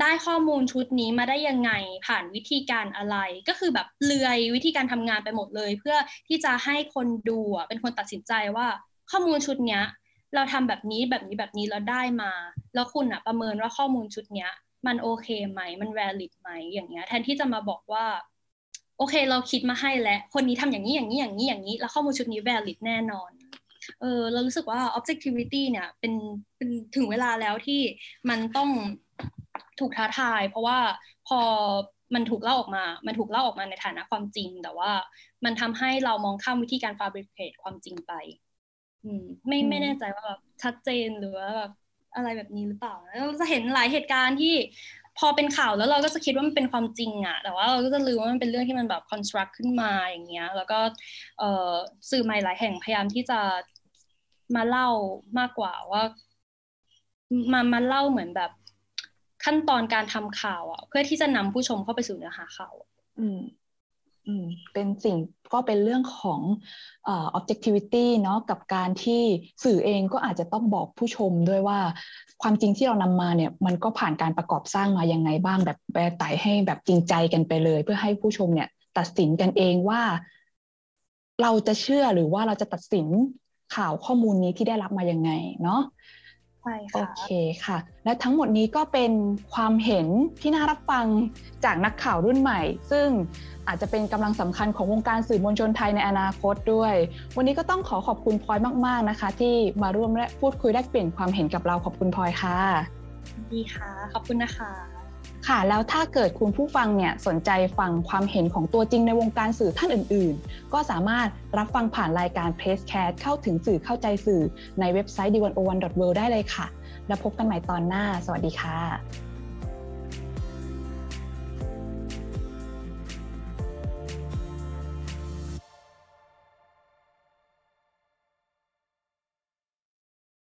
ได้ข้อมูลชุดนี้มาได้ยังไงผ่านวิธีการอะไร ก็คือแบบเลือยวิธีการทำงานไปหมดเลย เพื่อที่จะให้คนดูเป็นคนตัดสินใจว่าข้อมูลชุดเนี้ย เราทำแบบนี้แบบนี้แบบนี้แล้วได้มา แล้วคุณอะประเมินว่าข้อมูลชุดเนี้ย มันโอเคไหม มันแวลิดไหมอย่างเงี้ย แทนที่จะมาบอกว่า โอเค เราคิดมาให้แล้ว คนนี้ทำอย่างนี้อย่างนี้อย่างนี้อย่างนี้ แล้วข้อมูลชุดนี้แวลิดแน่นอน เออเรารู้สึกว่า objectivity เนี่ยเป็นเป็นถึงเวลาแล้วที่มันต้องถูกท้าทาย เพราะว่าพอมันถูกเล่าออกมา มันถูกเล่าออกมาในฐานะความจริง แต่ว่ามันทำให้เรามองข้ามวิธีการ fabricate ความจริงไป อืม ไม่ไม่แน่ใจว่าแบบชัดเจนหรือว่าแบบ อะไรแบบนี้หรือเปล่าเราจะเห็นหลายเหตุการณ์ที่พอเป็นข่าวแล้วเราก็จะคิดว่ามันเป็นความจริงอะแต่ว่าเราก็จะลืมว่ามันเป็นเรื่องที่มันแบบคอนสตรักขึ้นมาอย่างเงี้ย แล้วก็สื่อใหม่หลายแห่งพยายามที่จะมาเล่ามากกว่าว่ามามาเล่าเหมือนแบบขั้นตอนการทำข่าวอะเพื่อที่จะนำผู้ชมเข้าไปสู่เนื้อหาข่าว อืม เป็นสิ่งก็เป็นเรื่องของอ objectivity เนาะกับการที่สื่อเองก็อาจจะต้องบอกผู้ชมด้วยว่า ความจริงที่เรานำมาเนี่ยมันก็ผ่านการประกอบสร้างมายังไงบ้างแบบแปรไต่ให้แบบจริงใจกันไปเลย เพื่อให้ผู้ชมเนี่ยตัดสินกันเองว่า เราจะเชื่อหรือว่าเราจะตัดสินข่าวข้อมูลนี้ที่ได้รับมายังไงเนาะ โอเคค่ะ และทั้งหมดนี้ก็เป็นความเห็นที่น่ารับฟังจากนักข่าวรุ่นใหม่ ซึ่งอาจจะเป็นกำลังสำคัญของวงการสื่อมวลชนไทยในอนาคตด้วย วันนี้ก็ต้องขอขอบคุณพลอยมาก ๆนะคะ ที่มาร่วมและพูดคุยแลกเปลี่ยนความเห็นกับเราขอบคุณพลอยค่ะดีค่ะ ขอบคุณนะคะ ค่ะ แล้วถ้าเกิดคุณผู้ฟังเนี่ยสนใจฟังความเห็นของตัวจริงในวงการสื่อท่านอื่น ๆ ก็สามารถรับฟังผ่านรายการ p r e s s c a s t เข้าถึงสื่อเข้าใจสื่อในเว็บไซต์ d 1 0 1 w o r l d ได้เลยค่ะ แล้วพบกันใหม่ตอนหน้า สวัสดีค่ะ